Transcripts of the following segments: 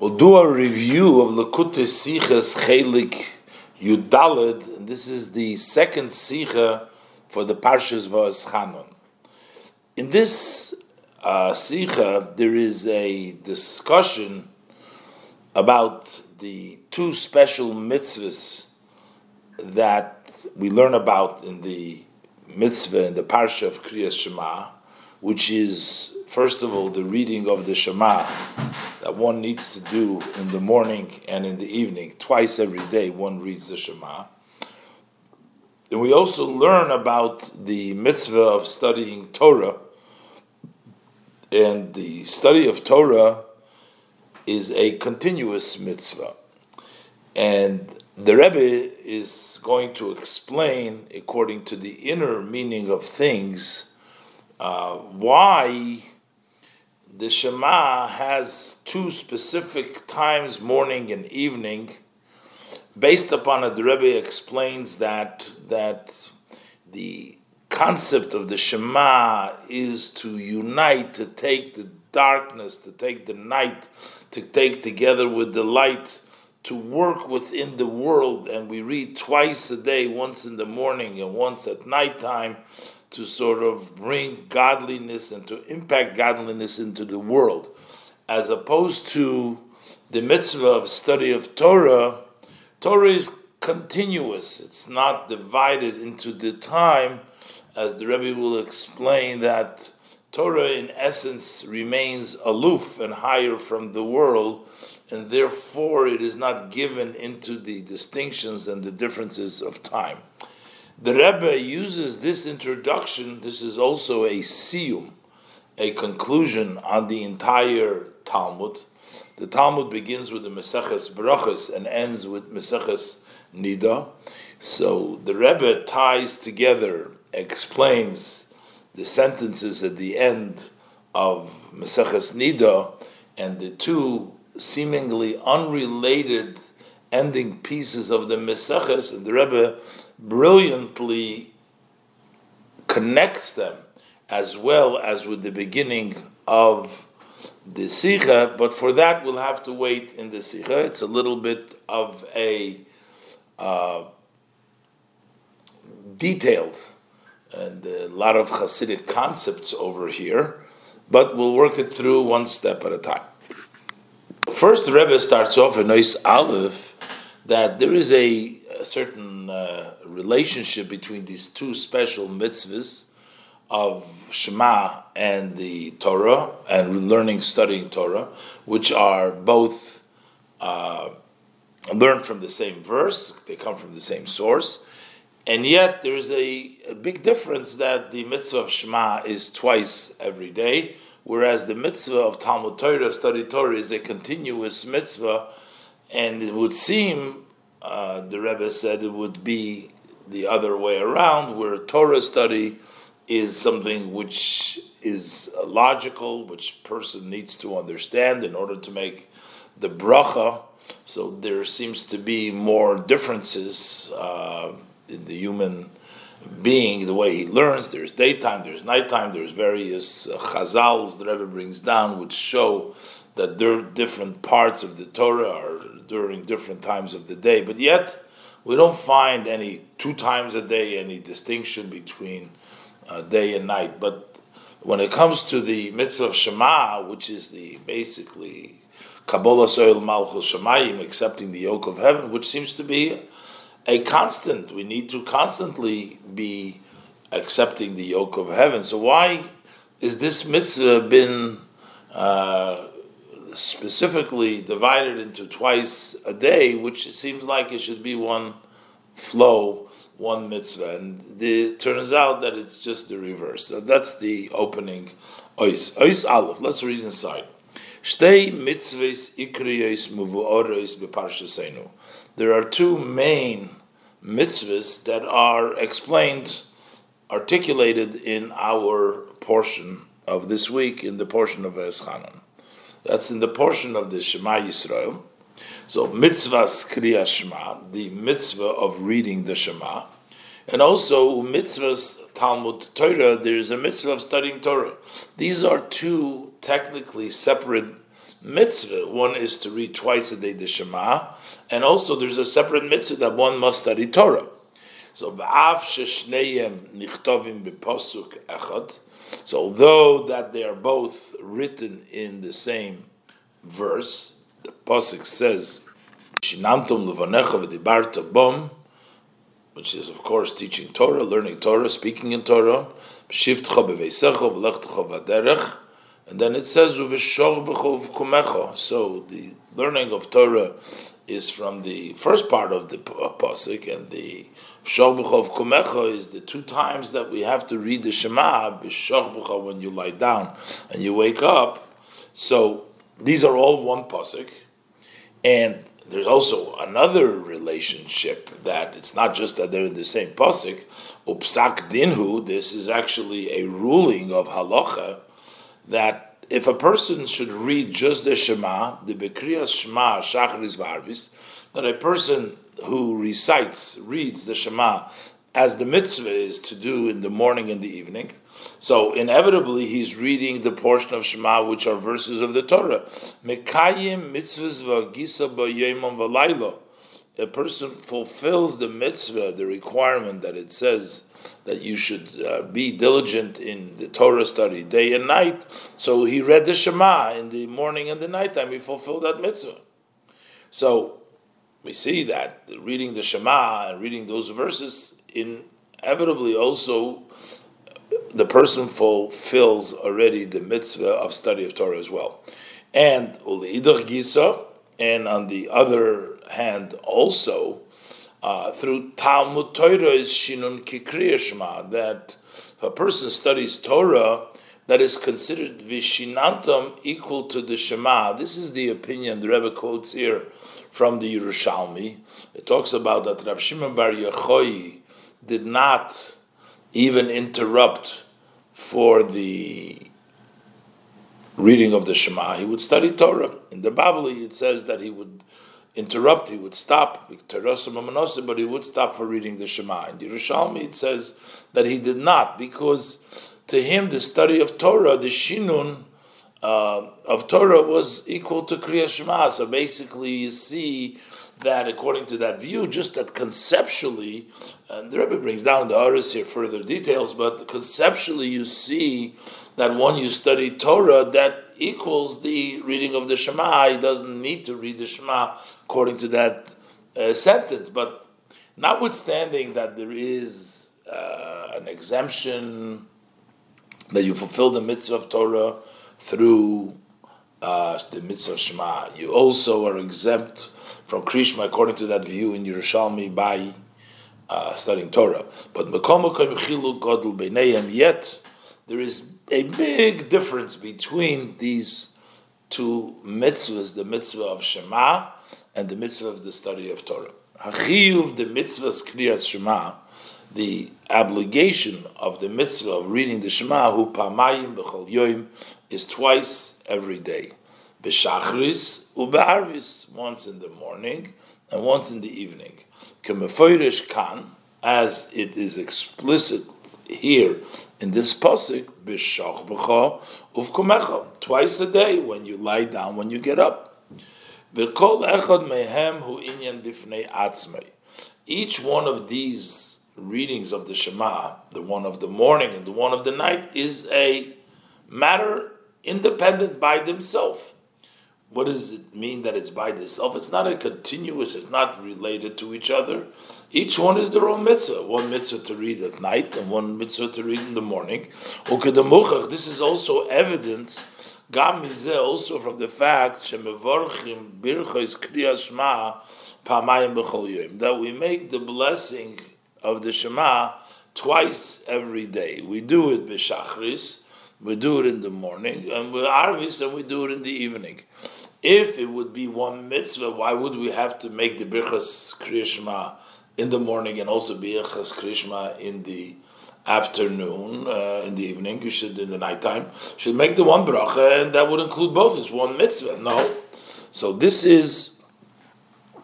We'll do a review of Lakutei Sichas Chelik Yudalid, this is the second Sicha for the Parshas Va'eschanon. In this uh, Sicha, there is a discussion about the two special mitzvahs that we learn about in the mitzvah in the Parsha of Kriyas Shema, which is, first of all, the reading of the Shema that one needs to do in the morning and in the evening. Twice every day, one reads the Shema. And we also learn about the mitzvah of studying Torah. And the study of Torah is a continuous mitzvah. And the Rebbe is going to explain, according to the inner meaning of things, uh, why the Shema has two specific times, morning and evening. Based upon it, the Rebbe explains that that the concept of the Shema is to unite, to take the darkness, to take the night, to take together with the light, to work within the world. And we read twice a day, once in the morning and once at nighttime, to sort of bring godliness and to impact godliness into the world, as opposed to the mitzvah of study of Torah. Torah is continuous; it's not divided into the time, as the Rebbe will explain that Torah, in essence, remains aloof and higher from the world, and therefore it is not given into the distinctions and the differences of time. The Rebbe uses this introduction, this is also a siyum, a conclusion on the entire Talmud. The Talmud begins with the Meseches Brachas and ends with Meseches Nida. So the Rebbe ties together, explains the sentences at the end of Meseches Nida and the two seemingly unrelated ending pieces of the Meseches, and the Rebbe brilliantly connects them as well as with the beginning of the Sikha, but for that we'll have to wait in the Sikha. It's a little bit of a uh, detailed and a lot of Hasidic concepts over here, but we'll work it through one step at a time. First, the Rebbe starts off in Ois Aleph that there is a, a certain uh, relationship between these two special mitzvahs of Shema and the Torah and learning, studying Torah, which are both uh, learned from the same verse, they come from the same source, and yet there is a, a big difference that the mitzvah of Shema is twice every day, whereas the mitzvah of Talmud Torah, study Torah, is a continuous mitzvah, and it would seem, uh, the Rebbe said, it would be the other way around, where Torah study is something which is logical, which person needs to understand in order to make the bracha. So there seems to be more differences uh, in the human being, the way he learns. There's daytime, there's nighttime, there's various uh, chazals the Rebbe brings down, which show that there different parts of the Torah are during different times of the day. But yet, we don't find any two times a day any distinction between uh, day and night. But when it comes to the mitzvah of Shema, which is the basically Kabbalas Ol Malchus Shemayim, accepting the yoke of heaven, which seems to be a constant. We need to constantly be accepting the yoke of heaven. So why is this mitzvah been uh, specifically divided into twice a day, which seems like it should be one flow, one mitzvah, and it turns out that it's just the reverse. So that's the opening. Ois, Ois Aleph. Let's read inside. Shtei mitzvahs ikriyos beparshasenu. There are two main mitzvahs that are explained, articulated in our portion of this week, in the portion of Eschanan. That's in the portion of the Shema Yisrael. So mitzvahs kriya Shema, the mitzvah of reading the Shema, and also mitzvahs Talmud Torah. There is a mitzvah of studying Torah. These are two technically separate mitzvah. One is to read twice a day the Shema, and also there's a separate mitzvah that one must study Torah. So ba'af sheshneyem nichtovim b'posuk echad. So although that they are both written in the same verse, the posuk says, "Shinamtum bom," which is of course teaching Torah, learning Torah, speaking in Torah. V'derech. And then it says, kumecha. So the learning of Torah is from the first part of the pasuk, and the Shogbucha kumecha is the two times that we have to read the Shema, b'shogbucha when you lie down and you wake up. So these are all one pasuk, and there's also another relationship that it's not just that they're in the same pasuk. Upsak dinhu. This is actually a ruling of halacha that if a person should read just the Shema, the Bekriyas Shema Shachris Varvis, that a person who recites, reads the Shema as the mitzvah is to do in the morning and the evening, so inevitably he's reading the portion of Shema which are verses of the Torah. Mekayim mitzvahs v'agisa b'yemon v'laylo. A person fulfills the mitzvah, the requirement that it says that you should uh, be diligent in the Torah study day and night. So he read the Shema in the morning and the nighttime. He fulfilled that mitzvah. So we see that reading the Shema and reading those verses inevitably also the person fulfills already the mitzvah of study of Torah as well. And gisa, and on the other hand also uh, through Talmud Torah is Shinun Kikriya Shema, that if a person studies Torah, that is considered Vishinantam equal to the Shema. This is the opinion the Rebbe quotes here from the Yerushalmi. It talks about that Rav Shimon Bar Yochai did not even interrupt for the reading of the Shema. He would study Torah. In the Bavli, it says that he would interrupt, he would stop, but he would stop for reading the Shema. In the Yerushalmi, it says that he did not, because to him the study of Torah, the Shinun uh, of Torah, was equal to Kriya Shema. So basically, you see that according to that view, just that conceptually, and the Rebbe brings down the Aris here further details, but conceptually you see that when you study Torah, that equals the reading of the Shema. He doesn't need to read the Shema according to that uh, sentence. But notwithstanding that there is uh, an exemption that you fulfill the mitzvah of Torah through uh, the mitzvah Shema, you also are exempt from Krishma according to that view in Yerushalmi by uh, studying Torah. But yet there is a big difference between these two mitzvahs, the mitzvah of Shema and the mitzvah of the study of Torah. Hachiyuv, the mitzvah's kriyas Shema, the obligation of the mitzvah of reading the Shema, hu pamayim b'chol yoim, is twice every day. B'shachris u'ba'arvis, once in the morning and once in the evening. Kemefeirish kan, as it is explicit here in this pasuk, b'shach b'cha uvkumecha, twice a day when you lie down, when you get up. Echad mehem hu inyan atzmei. Each one of these readings of the Shema, the one of the morning and the one of the night, is a matter independent by themselves. What does it mean that it's by itself? It's not a continuous, it's not related to each other. Each one is their own mitzvah. One mitzvah to read at night and one mitzvah to read in the morning. This is also evidence, also from the fact that we make the blessing of the Shema twice every day. We do it b'shachris, we do it in the morning, and we arvis, and we do it in the evening. If it would be one mitzvah, why would we have to make the birchas kriyashma in the morning and also birchas kriyashma in the afternoon, uh, in the evening? You should in the nighttime. Should make the one bracha, and that would include both. It's one mitzvah. No, so this is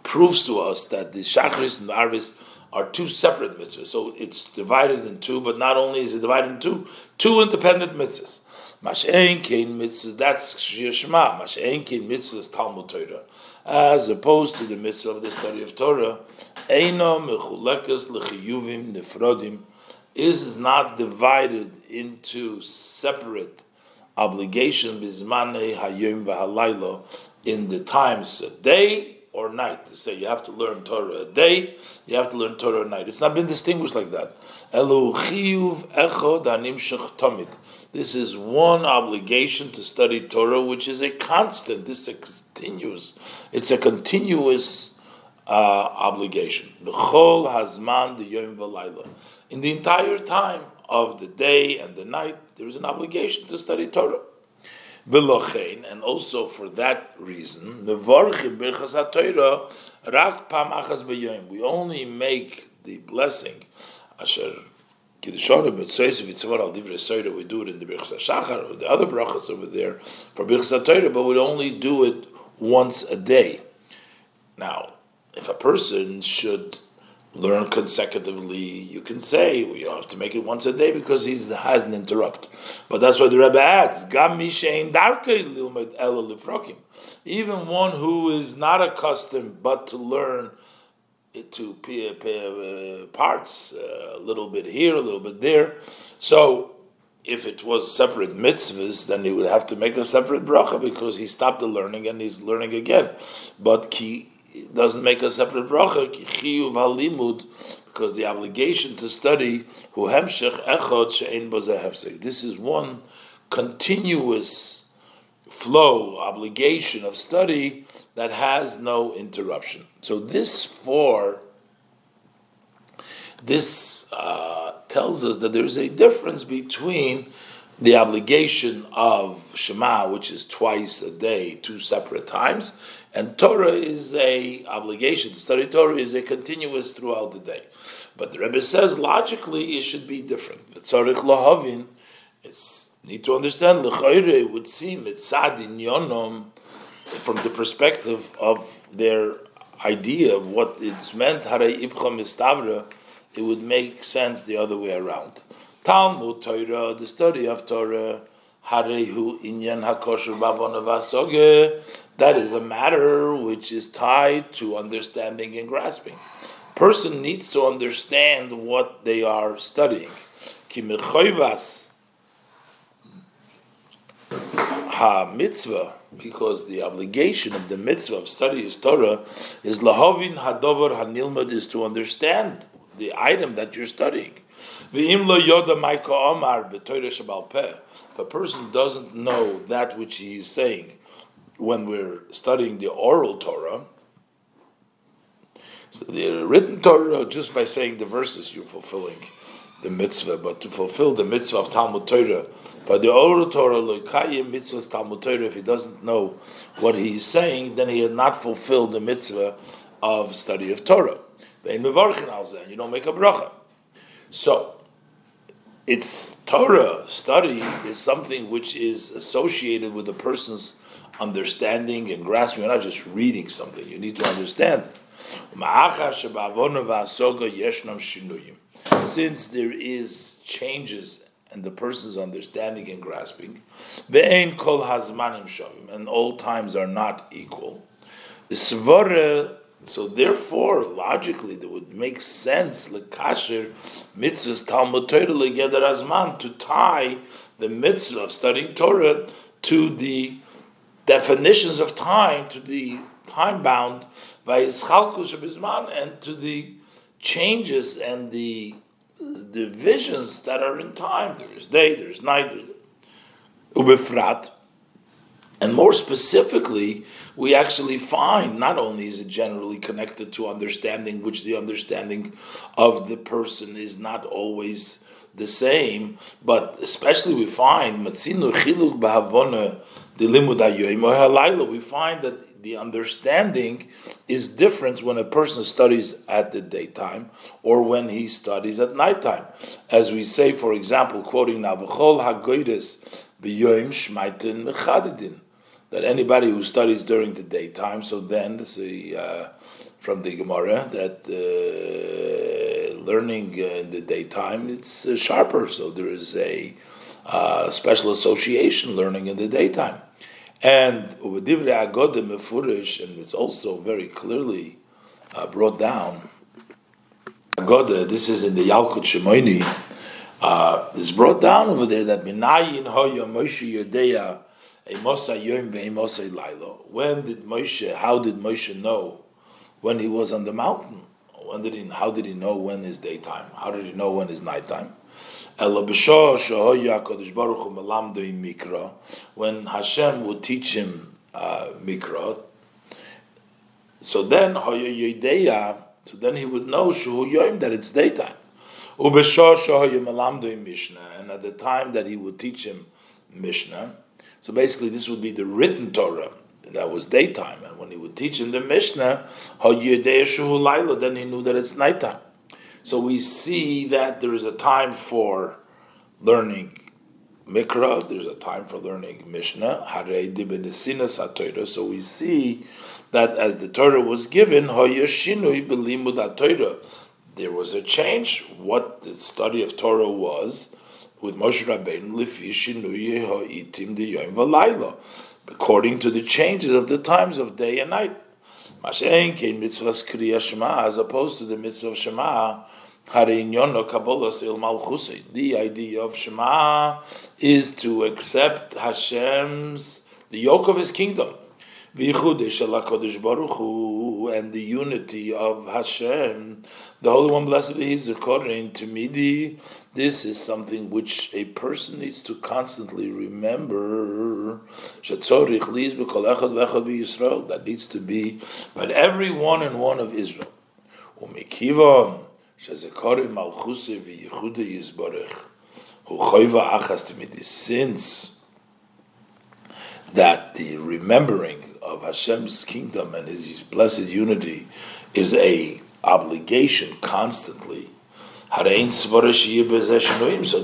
proves to us that the shachris and the arvis are two separate mitzvahs. So it's divided in two, but not only is it divided in two, two independent mitzvahs. Mashen kein mitzvah, that's Shema. Mashen kein mitzvah is Talmud Torah. As opposed to the mitzvah of the study of Torah, Eino mechulekas lechiyuvim nefrodim is not divided into separate obligations bizmane hayom v'halaylo in the times a day or night. To say you have to learn Torah a day, you have to learn Torah at night. It's not been distinguished like that. This is one obligation to study Torah, which is a constant. This is a continuous. It's a continuous uh, obligation. The chol hazman the yom. In the entire time of the day and the night, there is an obligation to study Torah. And also for that reason, we only make the blessing, asher we do it in the Birchas HaShachar, or the other brachas over there, for Birchas but we only do it once a day. Now, if a person should learn consecutively, you can say you have to make it once a day because he has an interrupt. But that's what the Rebbe adds. Even one who is not accustomed but to learn it to uh, parts, uh, a little bit here, a little bit there. So if it was separate mitzvahs, then he would have to make a separate bracha because he stopped the learning and he's learning again. But he doesn't make a separate bracha, because the obligation to study hu hemshech echot This is one continuous flow, obligation of study that has no interruption. So this four, this uh, tells us that there is a difference between the obligation of Shema, which is twice a day, two separate times, and Torah is a obligation. To study Torah is a continuous throughout the day. But the Rebbe says logically it should be different. But Lahavin, it's need to understand. L'chayre would seem mitzadin yonom from the perspective of their idea of what it's meant. Hare ibcha mistavra, it would make sense the other way around. Talmud Torah, the study of Torah, Harehu Inyan Babonavasoge, that is a matter which is tied to understanding and grasping. Person needs to understand what they are studying. Kimechoivas ha mitzvah, because the obligation of the mitzvah of study is Torah, is lahavin hadover hanilmad, is to understand the item that you're studying. If a person doesn't know that which he is saying when we're studying the oral Torah, so the written Torah, just by saying the verses, you're fulfilling the mitzvah. But to fulfill the mitzvah of Talmud Torah, by the oral Torah, loikayim mitzvah Talmud Torah, if he doesn't know what he's saying, then he had not fulfilled the mitzvah of study of Torah. You don't make a bracha. So, it's Torah study is something which is associated with a person's understanding and grasping. You're not just reading something; you need to understand Since there is changes and the person's understanding and grasping, and all times are not equal. The so therefore, logically, it would make sense lekasher mitzvahs Talmud Torah legeder azman to tie the mitzvah of studying Torah to the definitions of time, to the time bound by ischalkus of and to the changes and the divisions that are in time. There is day, there is night, ubefrat, and more specifically we actually find not only is it generally connected to understanding, which the understanding of the person is not always the same, but especially we find chiluk we find that the understanding is different when a person studies at the daytime or when he studies at nighttime. As we say, for example, quoting now, "V'chol hagoydes b'yoyim shmaitin mechadidin." That anybody who studies during the daytime, so then this is uh, from the Gemara that uh, learning uh, in the daytime it's uh, sharper. So there is a uh, special association learning in the daytime. And and it's also very clearly uh, brought down. Agoda, this is in the Yalkut Shemoini, uh, it's brought down over there that Minayin Hoya Moshe Yodeya When did Moshe, how did Moshe know when he was on the mountain? When did he, how did he know when is daytime? How did he know when is nighttime? When Hashem would teach him uh, Mikra, so then so then he would know that it's daytime. And at the time that he would teach him Mishnah, so basically this would be the written Torah that was daytime, and when he would teach him the Mishnah, then he knew that it's nighttime. So we see that there is a time for learning Mikra, there's a time for learning Mishnah, So we see that as the Torah was given, there was a change. What the study of Torah was with Moshe Rabbeinu, according to the changes of the times of day and night. As opposed to the mitzvah of Shema, the idea of Shema is to accept Hashem's the yoke of His kingdom, and the unity of Hashem, the Holy One, blessed is according to Midi. This is something which a person needs to constantly remember. That needs to be but every one and one of Israel. Since that the remembering of Hashem's kingdom and His blessed unity is a obligation constantly. So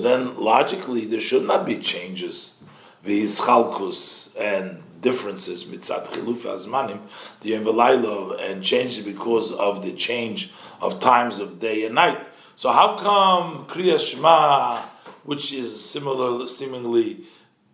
then, logically, there should not be changes, and differences mitzat chiluf azmanim, the yom and changes because of the change of times of day and night. So how come Kriya Shema, which is similar, seemingly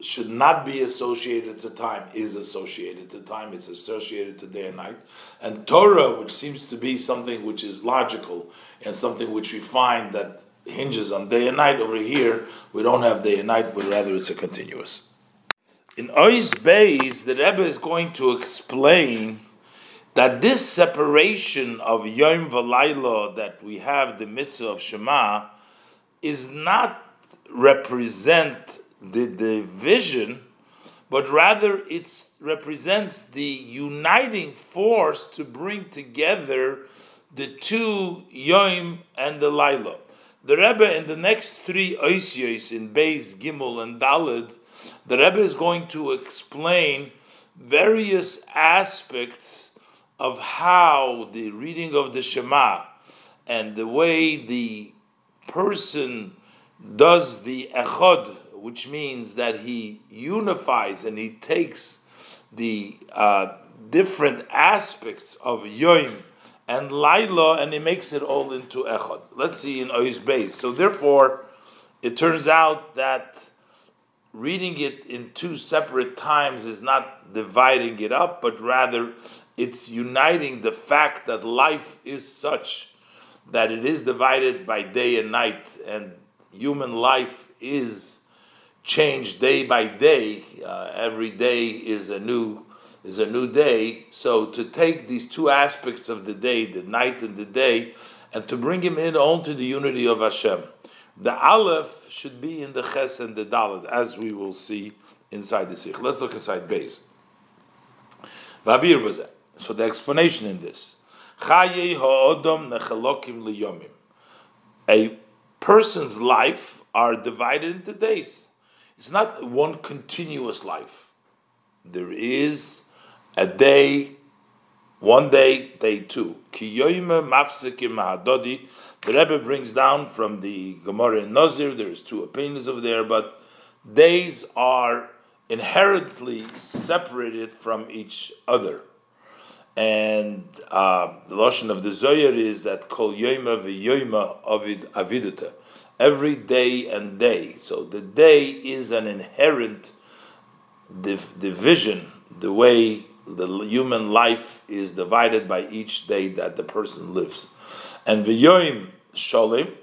should not be associated to time, is associated to time, it's associated to day and night. And Torah, which seems to be something which is logical and something which we find that hinges on day and night, over here we don't have day and night, but rather it's a continuous. In Ois Beis, the Rebbe is going to explain that this separation of Yom V'Layla that we have the mitzvah of Shema is not represent the division, but rather it represents the uniting force to bring together the two Yom and the Laila. The Rebbe in the next three Oisyos in Beis, Gimel, and Dalid, the Rebbe is going to explain various aspects of how the reading of the Shema and the way the person does the echod, which means that he unifies and he takes the uh, different aspects of Yom and Laila and he makes it all into echod. Let's see in Ois Beis. So therefore, it turns out that reading it in two separate times is not dividing it up, but rather it's uniting the fact that life is such that it is divided by day and night, and human life is changed day by day. Uh, every day is a new is a new day. So to take these two aspects of the day, the night and the day, and to bring him in onto the unity of Hashem. The Aleph should be in the Ches and the Dalet, as we will see inside the Sikh. Let's look inside Beis. Vabir. So the explanation in this, a person's life are divided into days. It's not one continuous life. There is a day, one day, day two. The Rebbe brings down from the Gemara in Nazir, there's two opinions over there, but days are inherently separated from each other. And uh, the loshon of the Zohar is that kol yoima v'yoima avid avidata. every day and day. So the day is an inherent div- division, the way the human life is divided by each day that the person lives. And v'yoim sholim,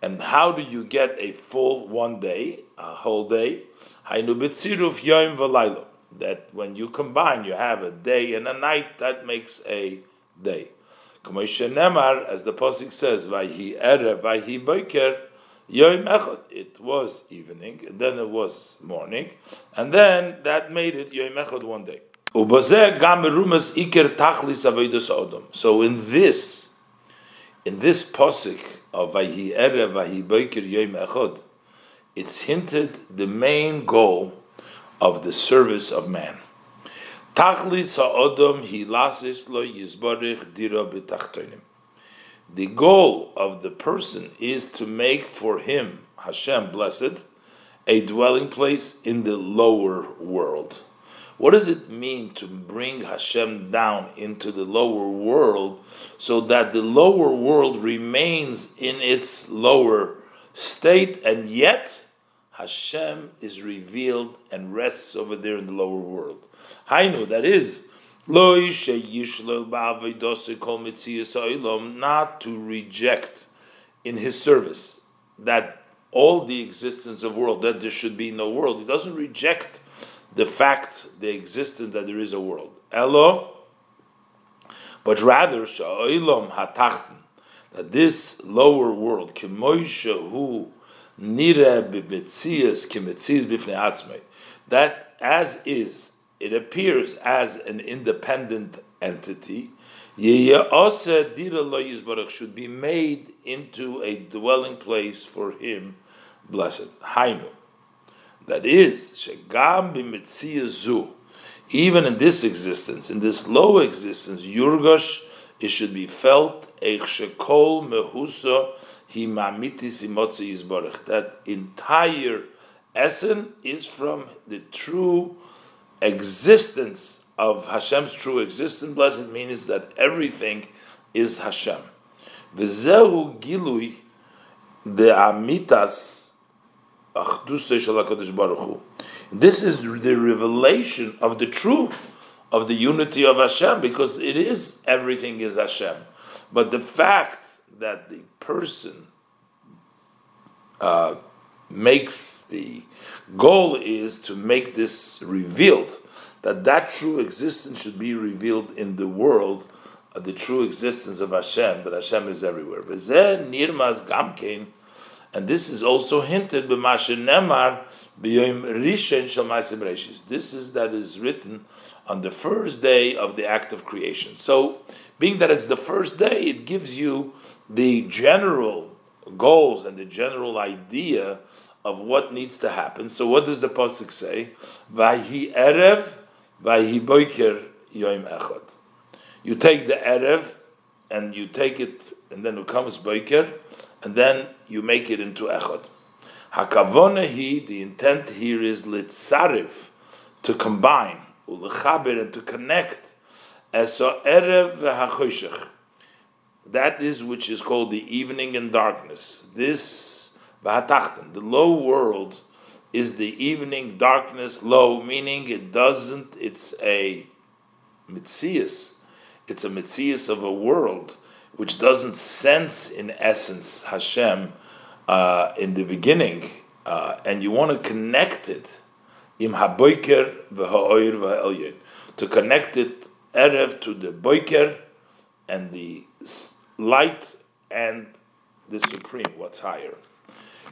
and how do you get a full one day, a whole day? Hainu b'tziruf yoim v'laylo. That when you combine, you have a day and a night, that makes a day. As the Pasuk says, Vayhi erev, Vayhi Echad. It was evening, and then it was morning, and then that made it Yom Echad one day. So in this, in this posik of Vayhi Erev Vayhi Boiker Yom Echad, it's hinted the main goal of the service of man. Tachlis ha'odom lo yizborich. The goal of the person is to make for him, Hashem blessed, a dwelling place in the lower world. What does it mean to bring Hashem down into the lower world so that the lower world remains in its lower state and yet Hashem is revealed and rests over there in the lower world? Hainu, that is, not to reject in his service that all the existence of world, that there should be no world. He doesn't reject the fact, the existence that there is a world. Elo, but rather sha'olam hatachten, that this lower world, that as is it appears as an independent entity, should be made into a dwelling place for him, blessed. Hainu. That is, even in this existence, in this low existence, Yurgosh, it should be felt, mehuso that entire essence is from the true existence of Hashem's true existence, blessed means that everything is Hashem. V'zehu gilui de amitas This is the revelation of the truth of the unity of Hashem, because it is everything is Hashem. But the fact that the person uh, makes the goal is to make this revealed, that that true existence should be revealed in the world, uh, the true existence of Hashem, that Hashem is everywhere. And this is also hinted b'mashenemar b'yoim rishon shel This is that is written on the first day of the act of creation. So, being that it's the first day, it gives you the general goals and the general idea of what needs to happen. So what does the pasuk say? Vahi erev, vahi boiker yoim echad. You take the erev, and you take it, and then it comes boiker, and then you make it into echad. Hakavona he, the intent here is litzarif, to combine, ulechaber, and to connect, eso erev v'hachoshech. That is which is called the evening and darkness. This the low world is the evening darkness low, meaning it doesn't, it's a mitzias. It's a mitzias of a world which doesn't sense in essence Hashem uh, in the beginning, uh, and you want to connect it im haboiker v'ha'oir v'ha'elyon to connect it erev to the boiker and the light and the supreme, what's higher.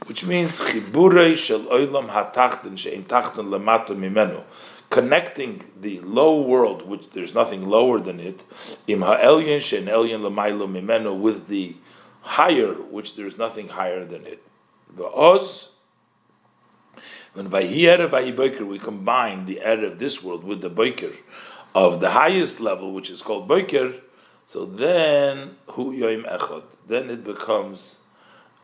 Which means chiburei shel oilam hatachten she'in tachten lemato mimenu, connecting the low world, which there's nothing lower than it, im ha'elyon she'in elyon lemailo mimenu, with the higher, which there's nothing higher than it. The oz. When we combine the of this world with the Boker of the highest level, which is called Boker, so then Hu Yoim Echad. Then it becomes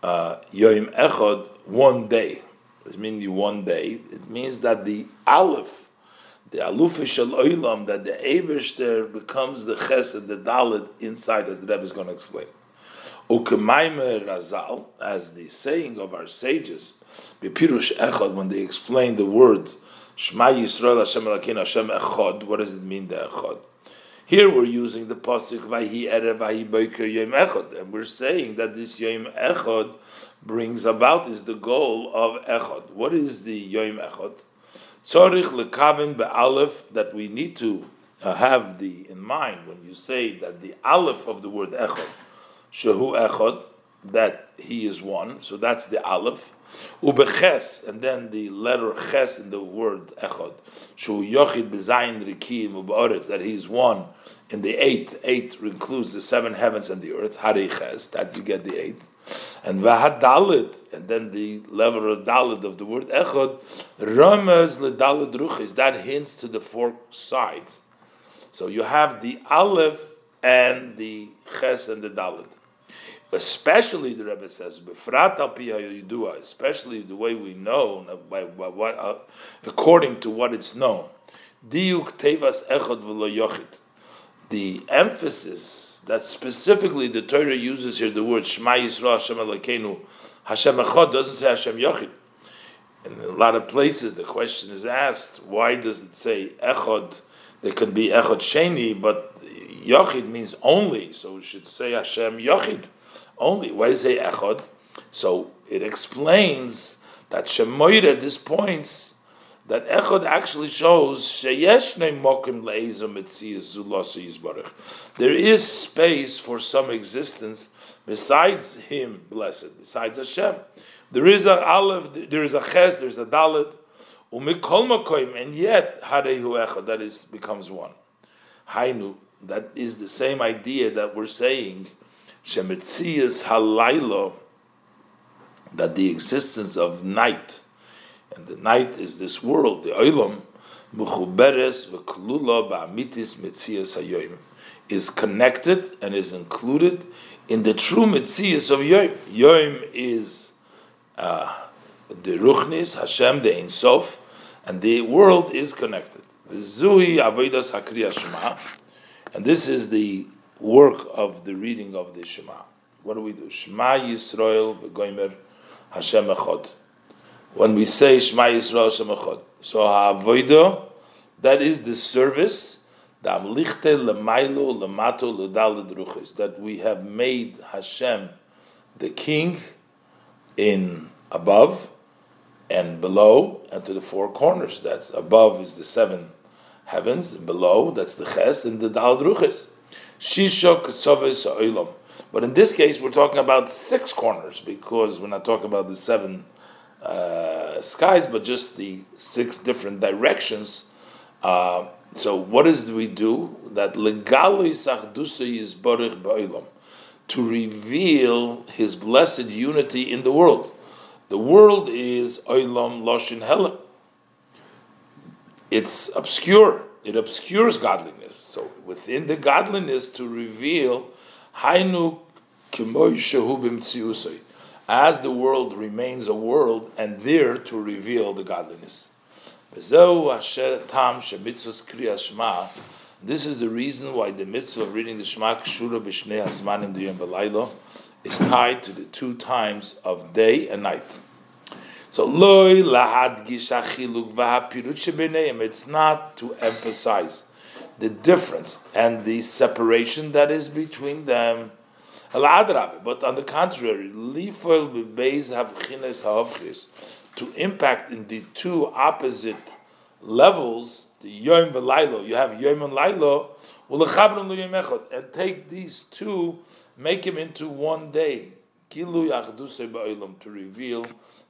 uh, Yom Echad, one day. It means one day. It means that the Aleph, the Aluf Shel Oilam, that the Abish there becomes the Chesed, the Dalit inside, as the Rebbe is going to explain. Ukemaimer Razal, as the saying of our sages, Bepirush Echad, when they explain the word Shema Yisrael Hashem Elakeinu Hashem Echad, what does it mean, the Echad? Here we're using the pasuk Vahi Erev Vahi Boiker Yom Echad, and we're saying that this Yom Echad brings about is the goal of Echad. What is the Yom Echad? Tzorich lekavin be'alef that we need to uh, have the in mind when you say that the aleph of the word Echad Shehu Echad, that he is one. So that's the Aleph. Ubeches, and then the letter Ches in the word Echad. Shehu Yochid Bezayin Rikim Ubeoretz, that he is one in the eight. Eight includes the seven heavens and the earth. Hari Ches, that you get the eight. And Vahad Dalit, and then the level of Dalit of the word Echad, Ramaz Dalit Ruchis, that hints to the four sides. So you have the Aleph and the Ches and the Dalit. Especially the Rebbe says, especially the way we know by, by what, uh, according to what it's known. Diuk tevas echad yochid. The emphasis that specifically the Torah uses here the word Shema Yisrael Hashem Elokeinu Hashem Echad doesn't say Hashem Yochid. In a lot of places, the question is asked: Why does it say Echad? There could be Echad Sheni, but Yochid means only, so we should say Hashem Yochid only. Why does it say echad? So it explains that Shemoyre at this points that echad actually shows sheyeshnei mokim leizom yizbarach. There is space for some existence besides Him, blessed, besides Hashem. There is a aleph, there is a ches, there is a dalet, umikol and yet harehu echad that is becomes one. Hainu, that is the same idea that we're saying Shemetzias halaylo, that the existence of night, and the night is this world, the olam, muchuberes v'klula ba'amitis metzias hayoyim, is connected and is included in the true metzias of yoyim. Yoyim is uh, the ruchnis, Hashem, the Ein Sof, and the world is connected. Zui avodas hakriya shema, and this is the work of the reading of the Shema. What do we do? Shema Yisrael v'goymer Hashem Echad. When we say Shema Yisrael Hashem Echad, so ha'avodah, that is the service, that we have made Hashem the King in above and below and to the four corners. That's above is the seven heavens, below that's the ches and the dal druchis. Shisha. But in this case, we're talking about six corners because we're not talking about the seven uh, skies, but just the six different directions. Uh, so, what does we do? That legali sachdusa is borich ba'olam to reveal His blessed unity in the world. The world is oilam loshin helam. It's obscure it obscures godliness. So within the godliness to reveal Hainu as the world remains a world and there to reveal the godliness. This is the reason why the mitzvah of reading the Shema Kshura B'Shnei Hazmanim Diyam B'Laylo is tied to the two times of day and night. So loy shebeneim. It's not to emphasize the difference and the separation that is between them. But on the contrary, to impact in the two opposite levels, the yom v'laylo. You have yom and laylo, and take these two, make them into one day. To reveal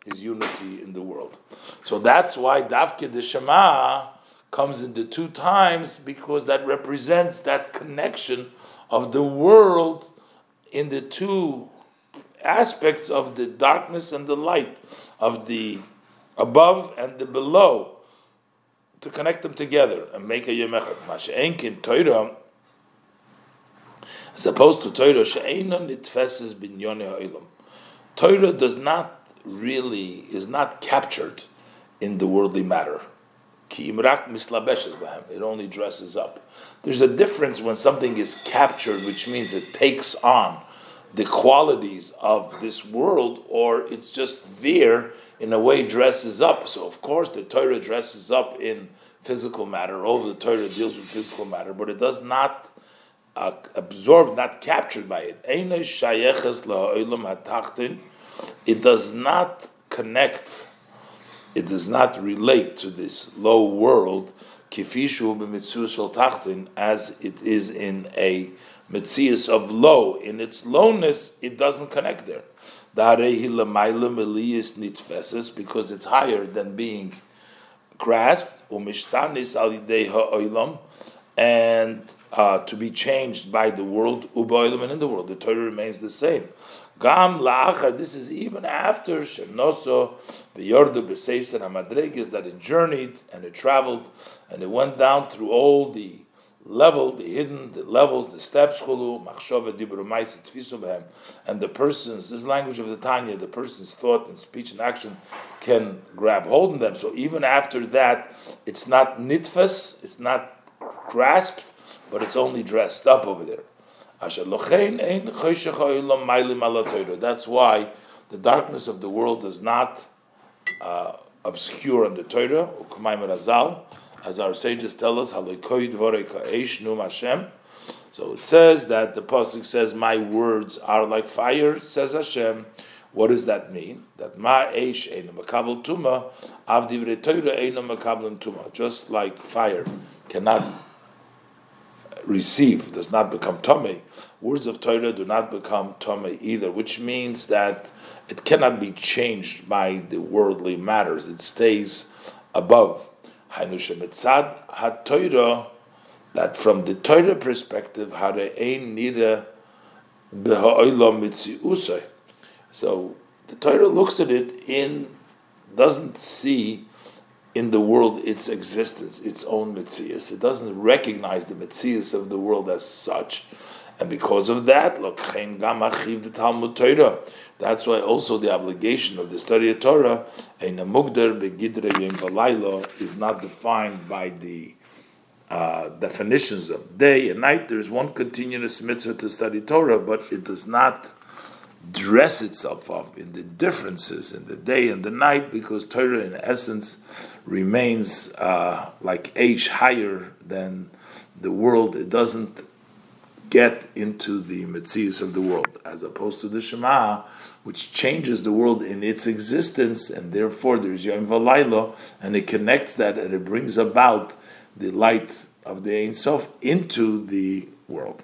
his unity in the world. So that's why Davke de Shema comes in the two times because that represents that connection of the world in the two aspects of the darkness and the light, of the above and the below, to connect them together and make a Yemechad. Masha'enkin Torah, as opposed to Torah, She'ena nitfeses binyone ha'ilam. Torah does not really is not captured in the worldly matter. It only dresses up. There's a difference when something is captured, which means it takes on the qualities of this world, or it's just there in a way dresses up. So of course the Torah dresses up in physical matter. All the Torah deals with physical matter, but it does not uh, absorb, not captured by it. It does not connect. It does not relate to this low world, as it is in a mitzias of low. In its lowness, it doesn't connect there. Because it's higher than being grasped, umishtanis ali deha'oilum, and uh, to be changed by the world, and in the world. The Torah remains the same. Gam la'achar, this is even after Shenoso, Beyordu Beseiser HaMadregis, that it journeyed and it traveled and it went down through all the level, the hidden, the levels, the steps, chulu, machshava, dibur, tfisu and the person's, this language of the Tanya, the person's thought and speech and action can grab hold of them. So even after that, it's not nitfas, it's not grasped, but it's only dressed up over there. That's why the darkness of the world does not uh, obscure on the Torah, as our sages tell us, so it says that the pasuk says, "My words are like fire," says Hashem. What does that mean? That ma eish einu makabel tuma, av divrei Torah einu makabel tuma. Just like fire cannot receive, does not become tummy. Words of Torah do not become tummy either, which means that it cannot be changed by the worldly matters. It stays above. That from the Torah perspective, so the Torah looks at it in doesn't see in the world its existence, its own mitzias. It doesn't recognize the mitzias of the world as such. And because of that, Torah. That's why also the obligation of the study of Torah is not defined by the uh, definitions of day and night. There is one continuous mitzvah to study Torah, but it does not dress itself up in the differences in the day and the night because Torah, in essence, remains uh, like age higher than the world. It doesn't get into the mitzias of the world, as opposed to the Shema, which changes the world in its existence, and therefore there's Yom Valaylo, and it connects that and it brings about the light of the Ein Sof into the world.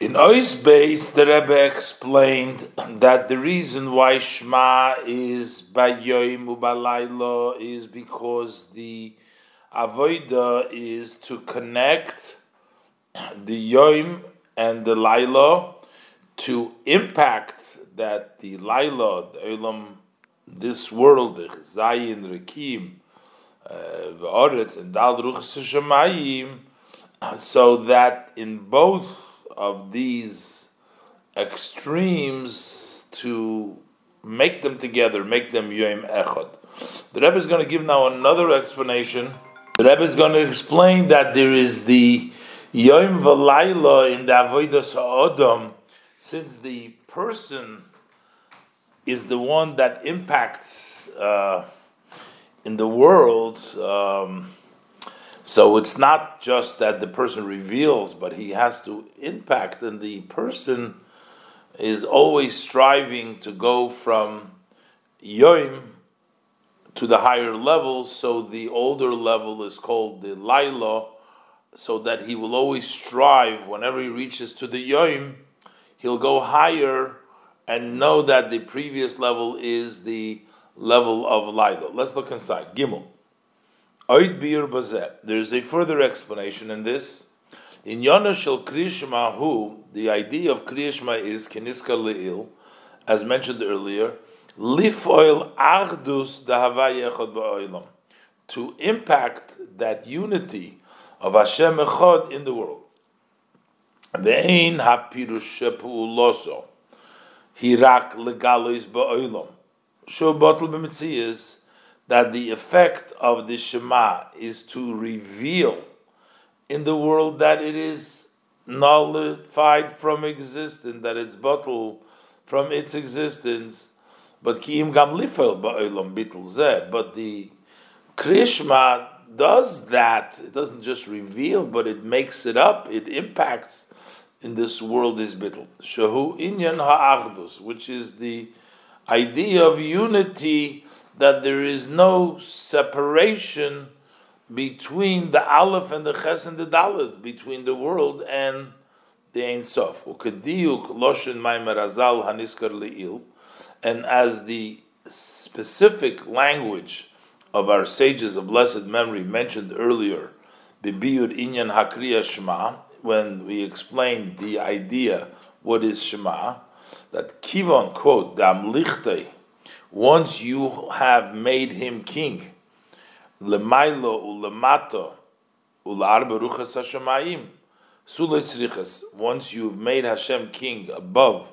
In Ois base, the Rebbe explained that the reason why Shema is by Yom Ubalaylo is because the Avoida is to connect the Yom and the Laila to impact that the Laila, the Olam, this world, the Zayin, Rekim, uh, the Oretz, and Dal Shemayim, so that in both of these extremes to make them together, make them Yom Echad. The Rebbe is going to give now another explanation. The Rebbe is going to explain that there is the Yom Valayla in the Avodah Sa'odam, since the person is the one that impacts uh, in the world. Um, so it's not just that the person reveals, but he has to impact, and the person is always striving to go from Yom to the higher levels. So the older level is called the Laila, so that he will always strive whenever he reaches to the Yom, he'll go higher and know that the previous level is the level of Laila. Let's look inside. Gimel. There's a further explanation in this. In Yonah Shel Krishma Hu, the idea of Krishma is Keniska Le'il, as mentioned earlier, Lifoil Achdus Dahavayechot Ba'olam, to impact that unity of Hashem Echad in the world. Ve'ein hapirush shepu'uloso, hirak legalois ba'olam, shu bottle b'metzias, that the effect of the Shema is to reveal in the world that it is nullified from existence, that it's bottled from its existence. But kiim gam lifel ba'olam. But the Krishma does that. It doesn't just reveal, but it makes it up. It impacts in this world is bitl. Shahu inyan ha'achdus, which is the idea of unity, that there is no separation between the Aleph and the Ches and the Dalit, between the world and the Ein Sof. And as the specific language of our sages of blessed memory mentioned earlier, Bibiyud Inyan Hakriya Shema, when we explained the idea, what is Shema, that Kivon, quote, Dam Lichte, once you have made him king, Lemailo ulemato ularba ruchas hashemayim. Sulitzrichas. Once you've made Hashem king above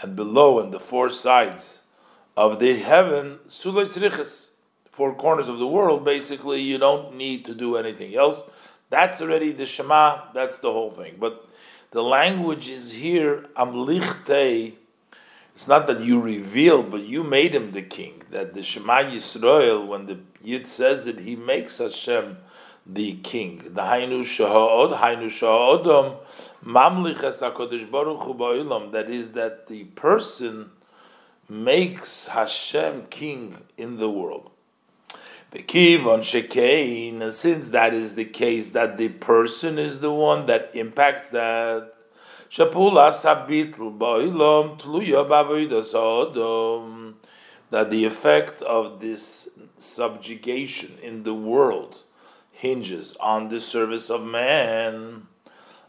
and below and the four sides of the heaven, sulitzrichas, four corners of the world, basically, you don't need to do anything else. That's already the Shema, that's the whole thing. But the language is here, amlichtei, it's not that you revealed, but you made him the king. That the Shema Yisrael, when the Yid says it, he makes Hashem the king. The Hainu Shahod, Hainu Shahodom, Baruch Hu that is that the person makes Hashem king in the world. Bekivon Shekein, since that is the case, that the person is the one that impacts that, That the effect of this subjugation in the world hinges on the service of man,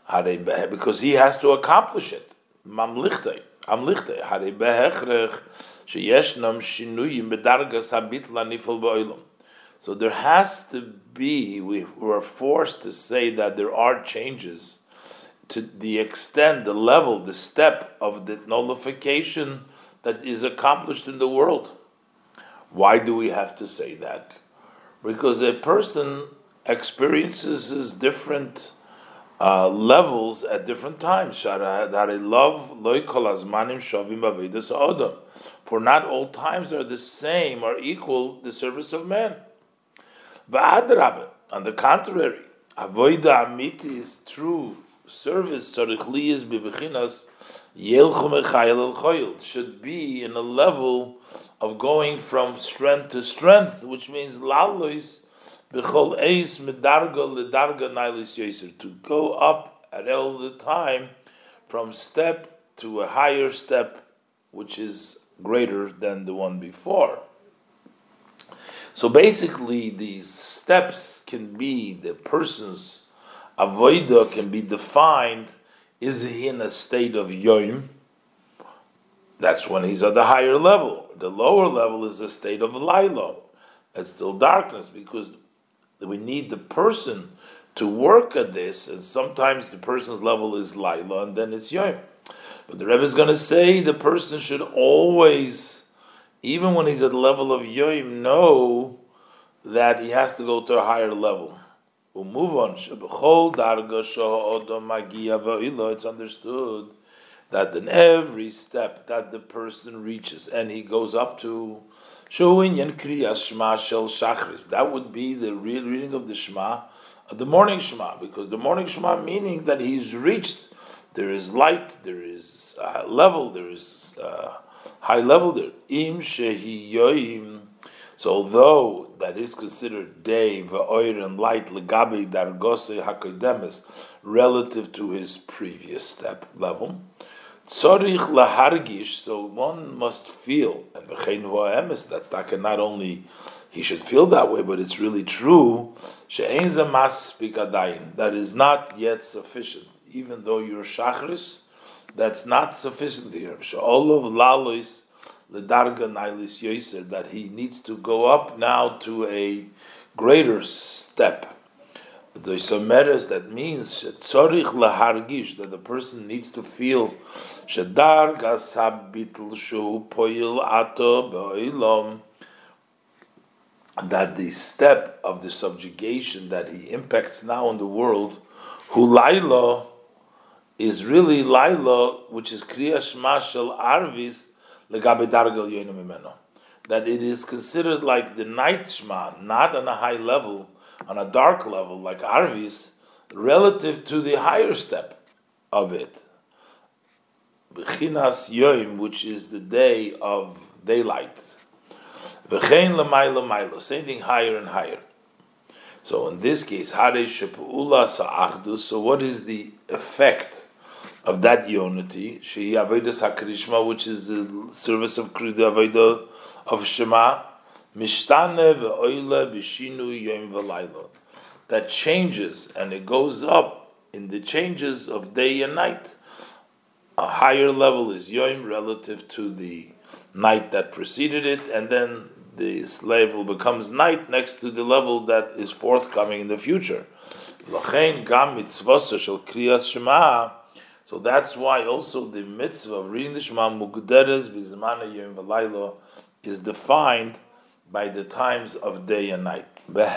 because he has to accomplish it. Mamlichte, amlichte, hare behechrech, sheyeshnam shinuyim bedargas. So there has to be, we were forced to say that there are changes to the extent, the level, the step of the nullification that is accomplished in the world. Why do we have to say that? Because a person experiences his different uh, levels at different times. For not all times are the same or equal the service of man. On the contrary, avoida amiti is true service should be in a level of going from strength to strength, which means lalois b'chol eis medarga ledarga nailis yeser to go up at all the time from step to a higher step, which is greater than the one before. So basically, these steps can be the person's avoida can be defined. Is he in a state of yoim? That's when he's at the higher level. The lower level is a state of lilo. It's still darkness because we need the person to work at this, and sometimes the person's level is lila, and then it's yoim. But the Rebbe is going to say the person should always, even when he's at the level of yoim, know that he has to go to a higher level. It's understood that in every step that the person reaches and he goes up to Showinyan kriya Shma Shell Shachris. that would be the real reading of the Shema, the morning Shema, because the morning Shema meaning that he's reached, there is light, there is level, there is uh, high level there. Im so although that is considered day, va'oir, and light, legabi, dargose, hakademis, relative to his previous step level, tzorich lahargish, so one must feel, and that's not, not only he should feel that way, but it's really true, that is not yet sufficient, even though you're shachris, that's not sufficient here. She'olov lalois, ledarga nailis yoser that he needs to go up now to a greater step. The someres that means tzorich lahargish that the person needs to feel shedarga sabitl shu poil ato that the step of the subjugation that he impacts now in the world, hulaila is really Laila, which is Kriya Shema Shel Arvis That it is considered like the night Shema, not on a high level, on a dark level, like Arvis, relative to the higher step of it. Bechinas Yoim, which is the day of daylight. V'chein l'mayla mayla, same thing higher and higher. So in this case, Hare Shepu'ula Sa'achdus, so what is the effect of that unity, Shehi Avodah Sakrishma, which is the service of Krida Avodah of Shema, Mishtane ve'oile b'shinu yom v'layla, that changes and it goes up in the changes of day and night. A higher level is yom relative to the night that preceded it, and then the slave will becomes night next to the level that is forthcoming in the future. Lachein gam mitzvah shel kriyas shema so that's why also the mitzvah of reading the Shema Mugderes Bizmana Yom V'Laylo is defined by the times of day and night. That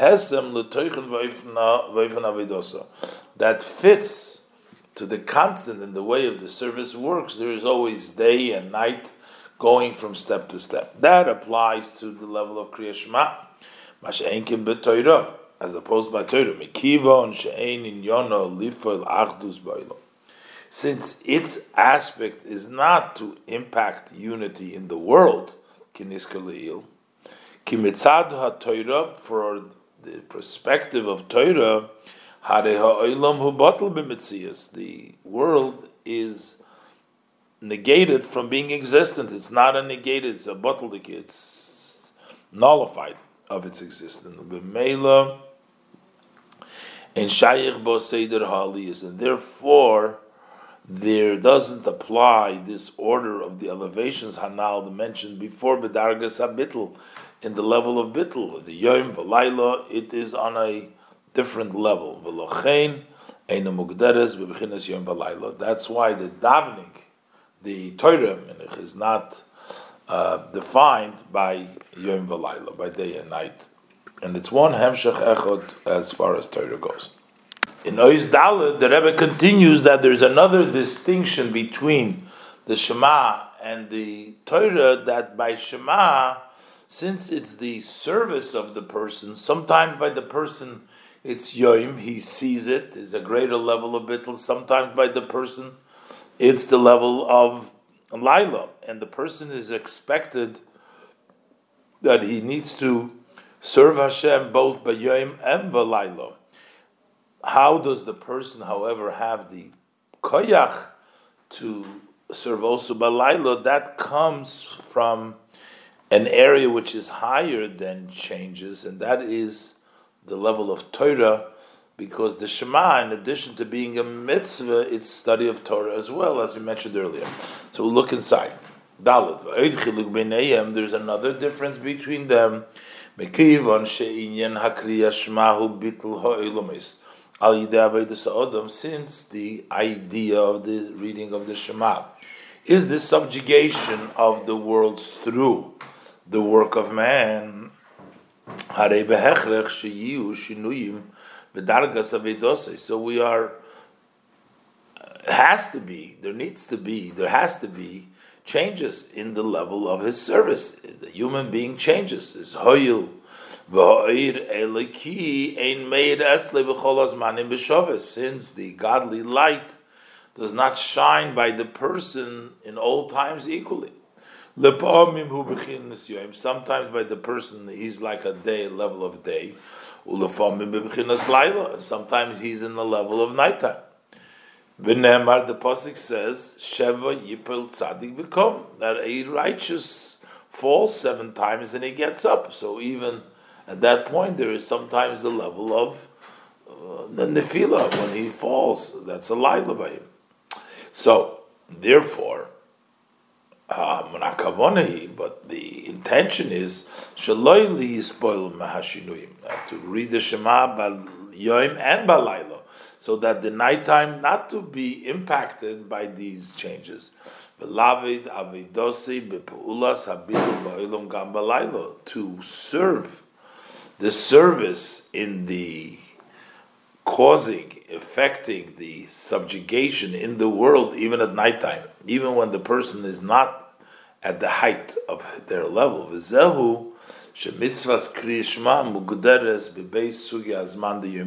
fits to the constant and the way of the service works. There is always day and night going from step to step. That applies to the level of Kriya Shema. As opposed by Torah, Mekiva on She'ein in Yono Lifol Achdus Ba'ilo since its aspect is not to impact unity in the world, for the perspective of Torah, the world is negated from being existent. It's not a negated, it's a bottleneck, it's nullified of its existence. And shayich bo seder and therefore there doesn't apply this order of the elevations Hanal mentioned before Bedargas Abitl in the level of Bitl, the Yom Valayla, it is on a different level. That's why the davening, the Torah is not uh, defined by Yom Valayla, by day and night. And it's one Hemshech Echot as far as Torah goes. In Ois Dalet, the Rebbe continues that there's another distinction between the Shema and the Torah, that by Shema, since it's the service of the person, sometimes by the person it's Yoim, he sees it, is a greater level of Bittel, sometimes by the person it's the level of Laila, and the person is expected that he needs to serve Hashem both by Yoim and by Laila. How does the person, however, have the koyach to serve also balayla? That comes from an area which is higher than changes, and that is the level of Torah, because the Shema, in addition to being a mitzvah, it's study of Torah as well, as we mentioned earlier. So we'll look inside. Dalit, there's another difference between them since the idea of the reading of the Shema is the subjugation of the world through the work of man. So we are has to be there needs to be there has to be changes in the level of his service. The human being changes. His hoyil since the godly light does not shine by the person in all times equally. Sometimes by the person he's like a day, level of day. Sometimes he's in the level of nighttime. The pasuk says, Sheva yipel tzadik v'kom, that a righteous falls seven times and he gets up. So even at that point, there is sometimes the level of uh, the nefila when he falls. That's a laila by him. So, therefore, uh, but the intention is to read the Shema bal yoim and balaylo, so that the nighttime not to be impacted by these changes. To serve the service in the causing, affecting the subjugation in the world, even at nighttime, even when the person is not at the height of their level.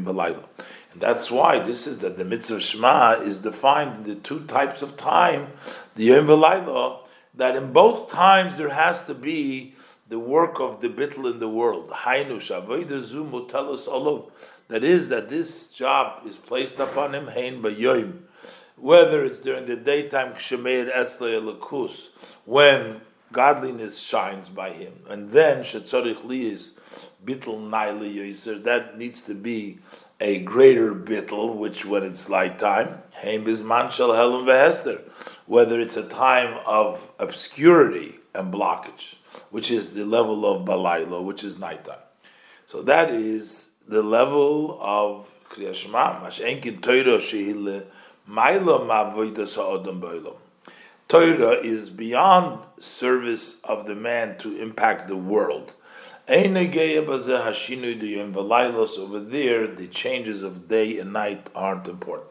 Belayla. And that's why this is that the mitzvah Shema is defined in the two types of time, the Yom V'Layla, that in both times there has to be the work of the bittel in the world. That is, that this job is placed upon him, whether it's during the daytime, when godliness shines by him, and then that needs to be a greater bittel, which when it's light time, whether it's a time of obscurity and blockage, which is the level of balaylo, which is nighttime. So that is the level of kriyashma, mashenkin toiro shehile Torah is beyond service of the man to impact the world. Over there, the changes of day and night aren't important.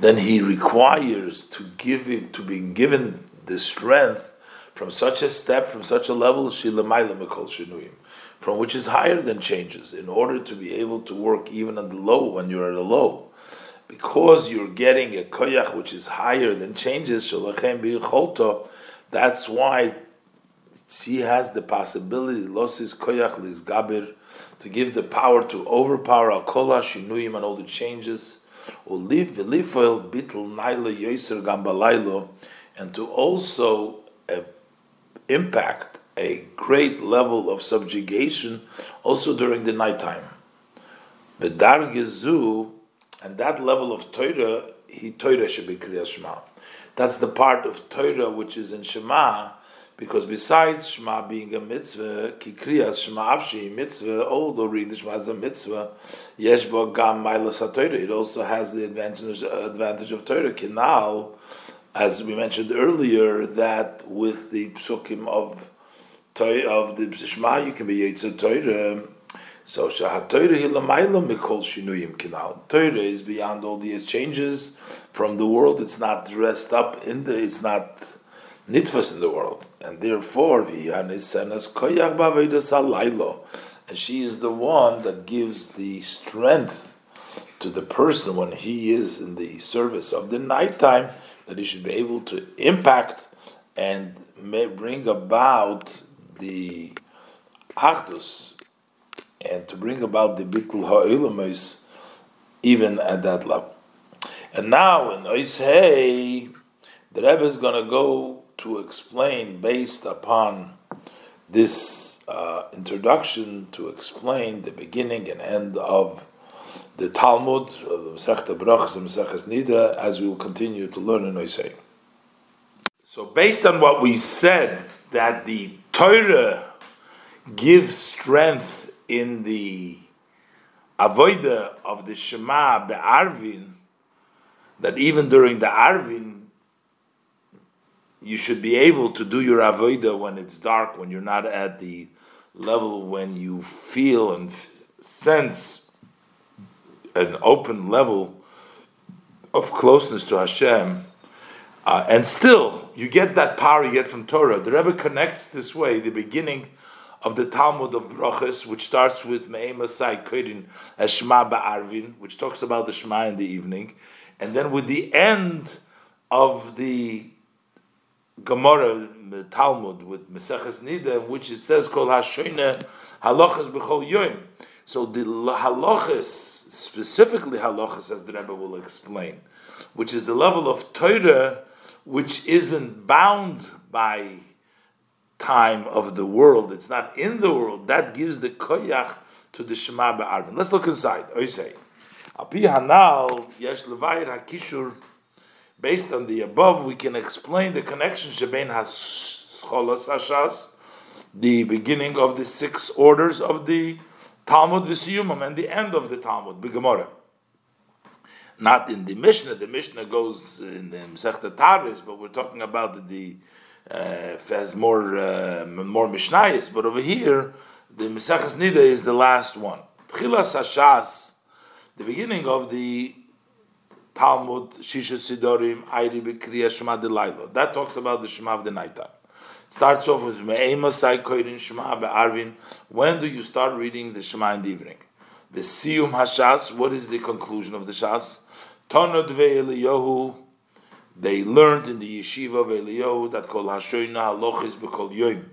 Then he requires to give him to be given the strength from such a step, from such a level, from which is higher than changes, in order to be able to work even on the low when you're at a low. Because you're getting a koyach which is higher than changes, that's why he has the possibility, losis koyach gabir, to give the power to overpower al kola and all the changes, or live the lifoil bitl naila yoser gambalaylo, and to also uh, impact a great level of subjugation also during the nighttime. Bedargezu, and that level of Torah, he Torah should be Kriyas Shema. That's the part of Torah which is in Shema, because besides Shema being a mitzvah, ki Kriyas Shema Avshi mitzvah, although reading Shema is a mitzvah, Yeshbo Gam Mailas Torah, it also has the advantage, uh, advantage of Torah. Kinal, as we mentioned earlier, that with the psukim of of the Shema, you can be Yitzhak Torah. So Shahat Torah hilamayla mikol shinuyim kinal. Torah is beyond all these changes from the world. It's not dressed up in the. It's not nitvas in the world, and therefore and she is the one that gives the strength to the person when he is in the service of the nighttime that he should be able to impact and may bring about the Achdus and to bring about the Bikul Ha'ilamos even at that level. And now in Oishei, the Rebbe is going to go to explain based upon this uh, introduction to explain the beginning and end of the Talmud, and Nida, as we will continue to learn in Oisei. So, based on what we said, that the Torah gives strength in the avoida of the Shema be'arvin, that even during the arvin, you should be able to do your avoida when it's dark, when you're not at the level when you feel and f- sense an open level of closeness to Hashem uh, and still, you get that power you get from Torah. The Rebbe connects this way the beginning of the Talmud of Brachas, which starts with Me'emasai Kodin as Shema Ba'arvin, which talks about the Shema in the evening, and then with the end of the Gemara, uh, Talmud, with Meseches Nida, in which it says, Kol HaShoyne Halachas B'chol Yoim. So the halachas, specifically halachas, as the Rebbe will explain, which is the level of Torah which isn't bound by time of the world, it's not in the world, that gives the koyach to to the Shema Be'arvin. Let's look inside. I say, Api Hanal Yesh Levayir HaKishur. Based on the above, we can explain the connection Sheben Hascholas Hashas, the beginning of the six orders of the Talmud Visiyumam and the end of the Talmud, Bigamora. Not in the Mishnah. The Mishnah goes in the Masechta Taris, but we're talking about the, uh, has more uh, more Mishnayis. But over here, the Mesechas Nida is the last one. Chilas Hashas, the beginning of the Talmud, Shisha Sidorim, Ayri B'Kriya Shema Delailo. That talks about the Shema of the night time. Starts off with Me'emasai Koirin Shema Be'arvin. When do you start reading the Shema in the evening? The Siyum Hashas, what is the conclusion of the Shas? Tanod Ve'eliyahu, they learned in the yeshiva of Eliyahu that Kol Hashoyna Halochis B'Kol Yoim.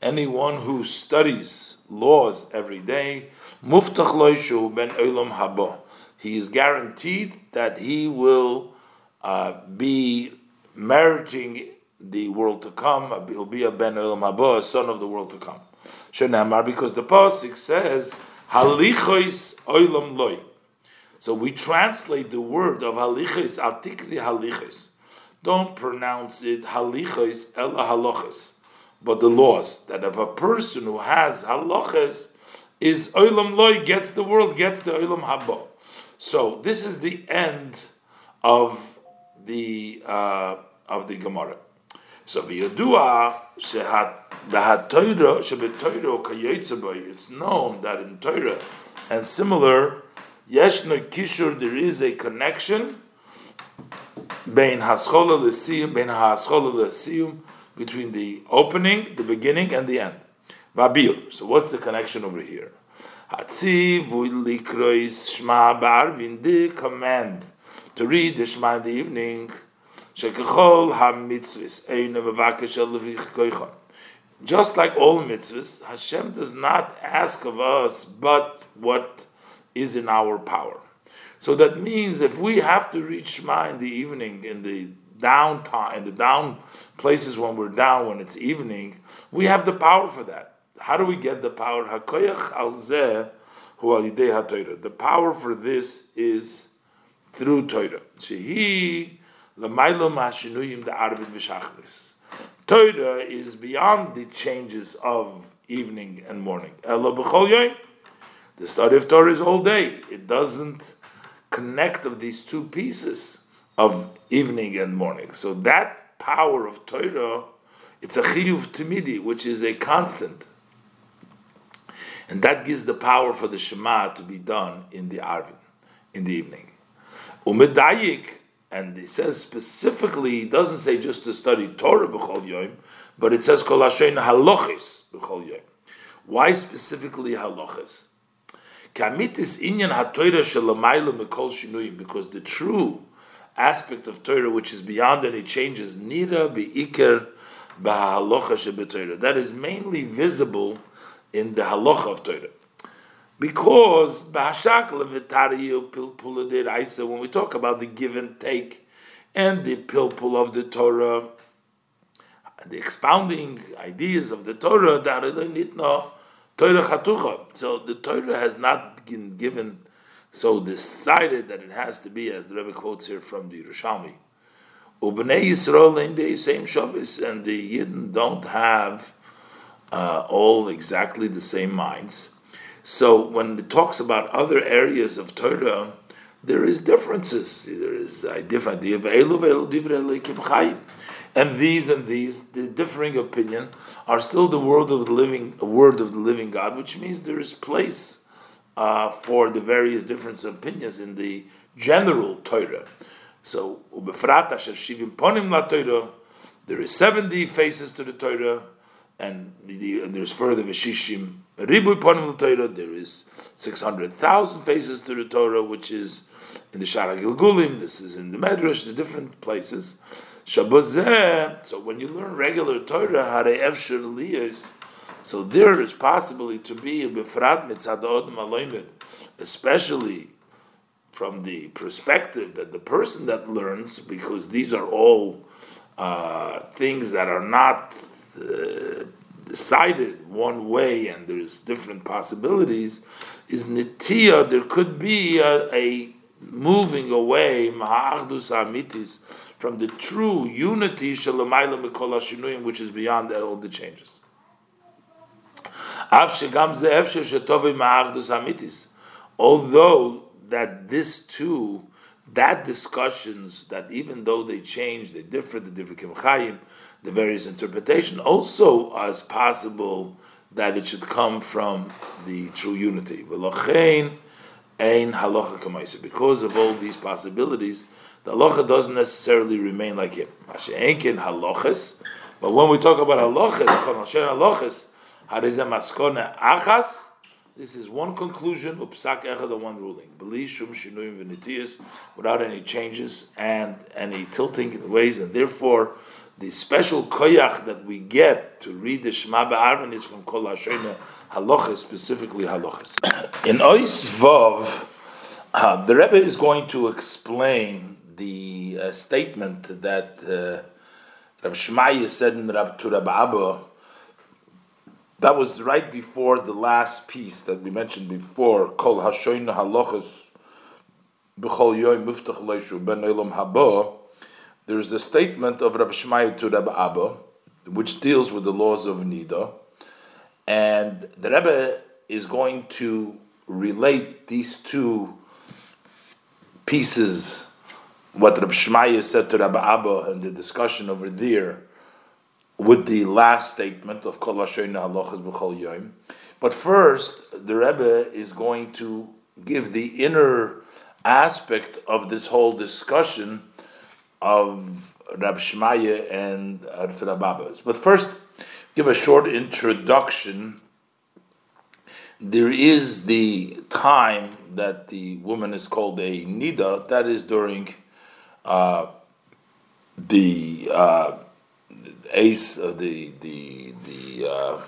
Anyone who studies laws every day, Muftach Loishu Ben Olam Haba. He is guaranteed that he will uh, be meriting the world to come. He'll be a Ben Olam Haba, son of the world to come. Shenamar, because the pasuk says Halichois Olam Loi. So we translate the word of halichos atikri halichos. Don't pronounce it halichos ella halachos, but the laws that if a person who has halachos is olam loy gets the world gets the olam haba. So this is the end of the uh, of the Gemara. So v'yodua shehat b'hatoira shebetoira kayetzaboy. It's known that in Torah and similar Yeshna Kishur, there is a connection Lesiyum, between the opening, the beginning, and the end. Vabil. So what's the connection over here? The command to read the Shema in the evening. Just like all mitzvahs, Hashem does not ask of us but what is in our power. So that means if we have to reach Shema in the evening, in the down time, in the down places when we're down, when it's evening, we have the power for that. How do we get the power? Hakoyach al The power for this is through Torah. Shehi l'maylo ma'shinuyim v'shachris. Torah is beyond the changes of evening and morning. Elo b'chol. The study of Torah is all day. It doesn't connect of these two pieces of evening and morning. So that power of Torah, it's a chiyuv timidi, which is a constant. And that gives the power for the Shema to be done in the Arvin, in the evening. Umedayik, and he says specifically, he doesn't say just to study Torah b'chol yom, but it says kol hashein halochis b'chol yom. Why specifically halochis? Kamitis inyan ha'Torah shelamayla mekol shinuyim, because the true aspect of Torah, which is beyond any changes, nira beikir b'ha'halocha shebetoira. That is mainly visible in the halacha of Torah. Because when we talk about the give and take and the pilpul of the Torah, the expounding ideas of the Torah, Torah. So the Torah has not been given so decided that it has to be, as the Rebbe quotes here from the Yerushalmi. Ubnei Yisrael in the same Shabbos, and the Yidden don't have uh, all exactly the same minds. So when it talks about other areas of Torah, there is differences. There is a different idea and these and these, the differing opinion, are still the word of the living, word of the living God, which means there is place uh, for the various different opinions in the general Torah. So, there is seventy faces to the Torah, and, the, and there's further v'shishim ribu ponim Torah. There is six hundred thousand faces to the Torah, which is in the Shara Gilgulim. This is in the Medrash, the different places. So when you learn regular Torah, Hare Efshir Liyas, so there is possibly to be a befrat mitzadod maloimed, especially from the perspective that the person that learns, because these are all uh, things that are not uh, decided one way and there's different possibilities, is nitiya, there could be a, a moving away, ma'achdus amitis, from the true unity, which is beyond all the changes. Although that this too, that discussions that even though they change, they differ, the different kimchayim, the various interpretation, also as possible that it should come from the true unity. Because of all these possibilities, the halacha doesn't necessarily remain like him. But when we talk about halachas, achas, this is one conclusion, upsak echad, one ruling. Without any changes and any tilting ways, and therefore the special koyach that we get to read the Shema Ba'arvin is from Kol Hashoina halachas, specifically halachas. In Ois Vav, uh, the Rebbe is going to explain the uh, statement that uh, Rab Shmaya said in Rab, to Rab Abba, that was right before the last piece that we mentioned before, Kol Hashoina halachas b'chol yoy muftach leishu ben elam haba, there's a statement of Rabbi Shmaya to Rabbi Abba, which deals with the laws of Nida, and the Rebbe is going to relate these two pieces, what Rabbi Shmaya said to Rabbi Abba in the discussion over there, with the last statement of Kol Halachas B'chol Yom. But first, the Rebbe is going to give the inner aspect of this whole discussion of Rab Shmaya and Rababas. But first, give a short introduction. There is the time that the woman is called a nida. That is during uh, the uh, ace, uh, the the the uh,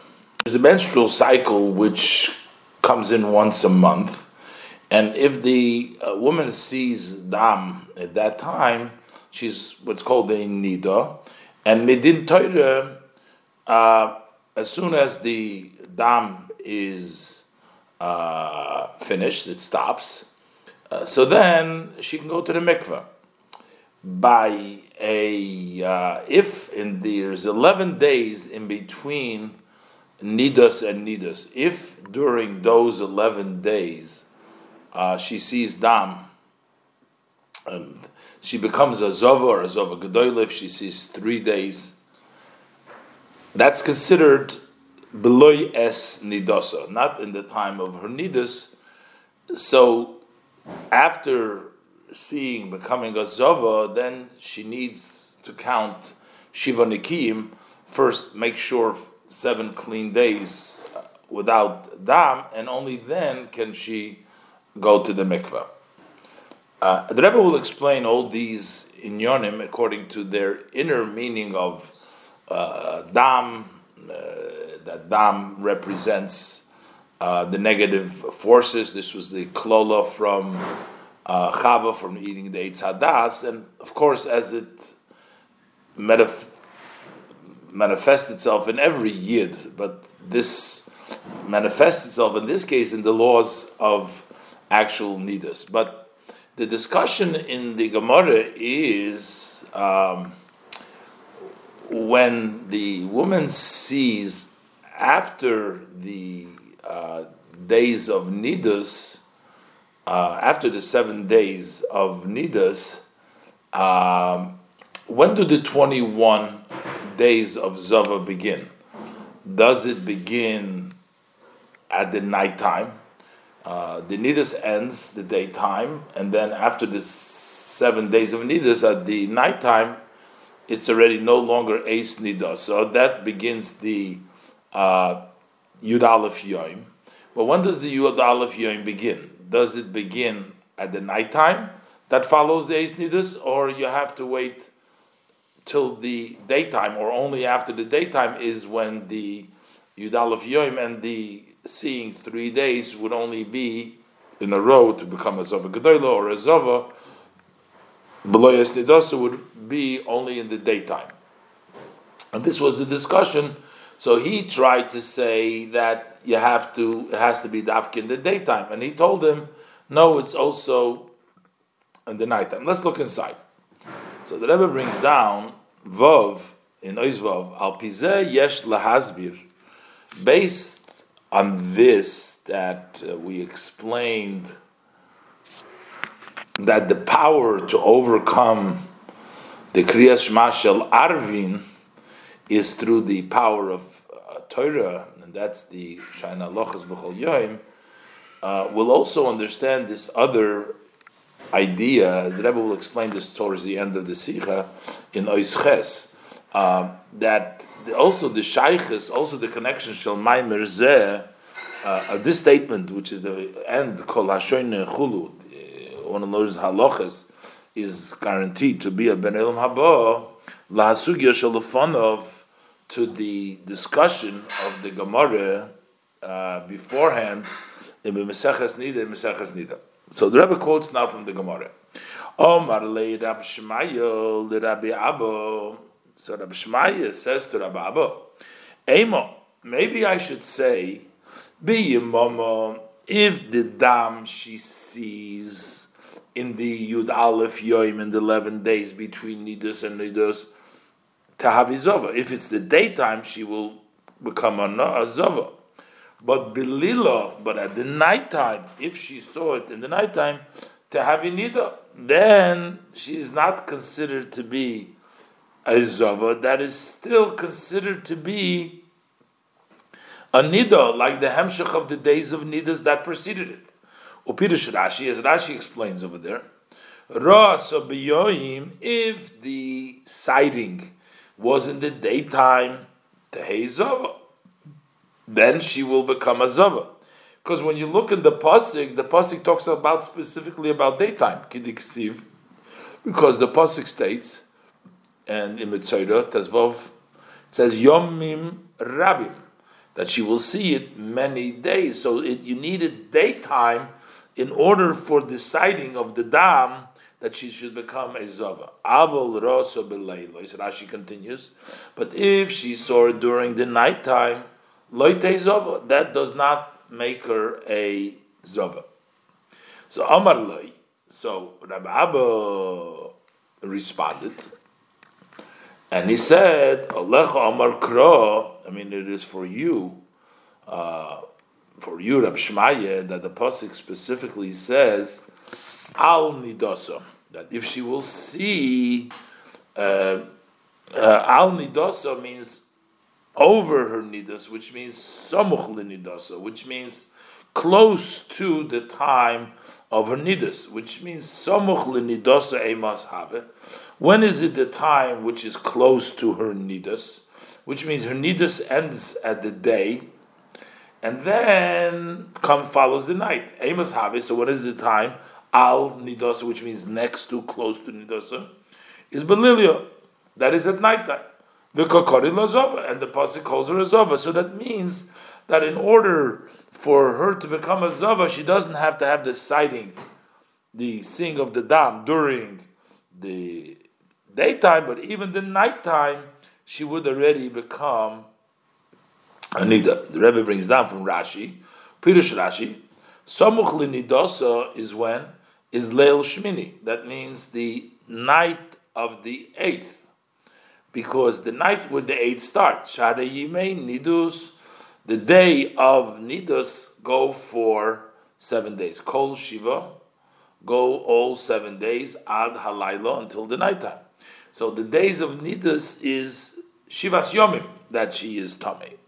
the menstrual cycle, which comes in once a month. And if the uh, woman sees dam at that time, she's what's called a nida, and midin Torah. Uh, as soon as the dam is uh, finished, it stops. Uh, so then she can go to the mikveh. By a uh, if in there's eleven days in between nidas and nidas. If during those eleven days uh, she sees dam, and she becomes a Zova or a Zova Gedoyle if she sees three days. That's considered Beloy es Nidosa, not in the time of her Nidus. So after seeing becoming a Zova, then she needs to count Shiva Nikim. First, make sure seven clean days uh, without Dam, and only then can she go to the mikveh. Uh, the Rebbe will explain all these inyonim according to their inner meaning of uh, dam. Uh, that dam represents uh, the negative forces. This was the klola from uh, Chava from eating the Eitz Hadas, and of course, as it manif- manifests itself in every yid, but this manifests itself in this case in the laws of actual nidas. But the discussion in the Gemara is um, when the woman sees after the uh, days of Nidus, uh, after the seven days of Nidus, um, when do the 21 days of Zava begin? Does it begin at the nighttime? Uh, the nidus ends the daytime, and then after the seven days of nidus at the nighttime, it's already no longer ace nidus. So that begins the uh, Yud Aleph Yom. But when does the Yud Aleph Yom begin? Does it begin at the nighttime that follows the ace nidus, or you have to wait till the daytime, or only after the daytime is when the Yud Aleph Yom and the seeing three days would only be in a row to become a Zova Gedola or a Zova. Beloyas Nidasa would be only in the daytime. And this was the discussion. So he tried to say that you have to, it has to be dafk in the daytime, and he told him, no, it's also in the nighttime. Let's look inside. So the Rebbe brings down Vov in Oizvov Al Pizeh Yesh Lahazbir, based on this that uh, we explained that the power to overcome the Kriyas Mashal Arvin is through the power of uh, Torah, and that's the Shaina Lochas B'chol Yoim, uh, will also understand this other idea, as the Rebbe will explain this towards the end of the Sikha in Oisches, uh, that also the Shaykhis, also the connection Shal Maimer Zeh, uh, this statement, which is the end, Kol Hashoin Chulu, uh, one of those halachas, is guaranteed to be a Ben Elam Haba, Lahasugya Shalafonov, to the discussion of the Gemara uh, beforehand, in Meseches Nida, Meseches Nida. So the Rebbe quotes now from the Gemara. Omar le Rab Shmaya le Rabbi Abba. So Rabbi Shmaya says to Rabbi Abba, Emo, maybe I should say, be mama, if the dam she sees in the Yud Aleph Yoim in the 11 days between Nidus and Nidus, Tahavizova. If it's the daytime, she will become a, Zova. But Belila, but at the nighttime, if she saw it in the nighttime, to have nida, then she is not considered to be a zava. That is still considered to be a nida, like the hemshach of the days of nidas that preceded it. Upirish Rashi, as Rashi explains over there, Ras if the sighting was in the daytime, tehezava then she will become a zava. Because when you look in the pasuk, the pasuk talks about specifically about daytime, because the pasuk states, and in Mitzayra Tezvov, it says yomim rabim, that she will see it many days. So it, you needed daytime in order for deciding of the dam that she should become a zava. Avol rosa belaylo. So Rashi continues, but if she saw it during the nighttime, Loite Zova, that does not make her a Zova. So Amar Loi, so Rabbi Abba responded, and he said, Alecha Amar Kro, I mean, it is for you, uh, for you, Rabbi Shmaya, that the Pasuk specifically says, Al Nidosa, that if she will see, uh, uh, Al Nidosa means over her nidas, which means samuch nidasa, which means close to the time of her nidas, which means samuch nidasa emas have. When is it the time which is close to her nidas? Which means her nidas ends at the day, and then come follows the night. Emas have. So what is the time? Al nidasa, which means next to, close to nidasa, is belilia. That is at night time. The kokori lazova, and the pasuk calls her a zova. So that means that in order for her to become a zova, she doesn't have to have the sighting, the seeing of the dam during the daytime, but even the nighttime, she would already become Anida. The Rebbe brings down from Rashi, Pirush Rashi, Samuch Linidosa is when is Leil Shmini. That means the night of the eighth because the night where the eighth starts, Shara Yimei Nidus, the day of Nidus go for seven days. Kol Shiva, go all seven days, Ad Halayla, until the nighttime. So the days of Nidus is Shivas Yomim, that she is Tomei.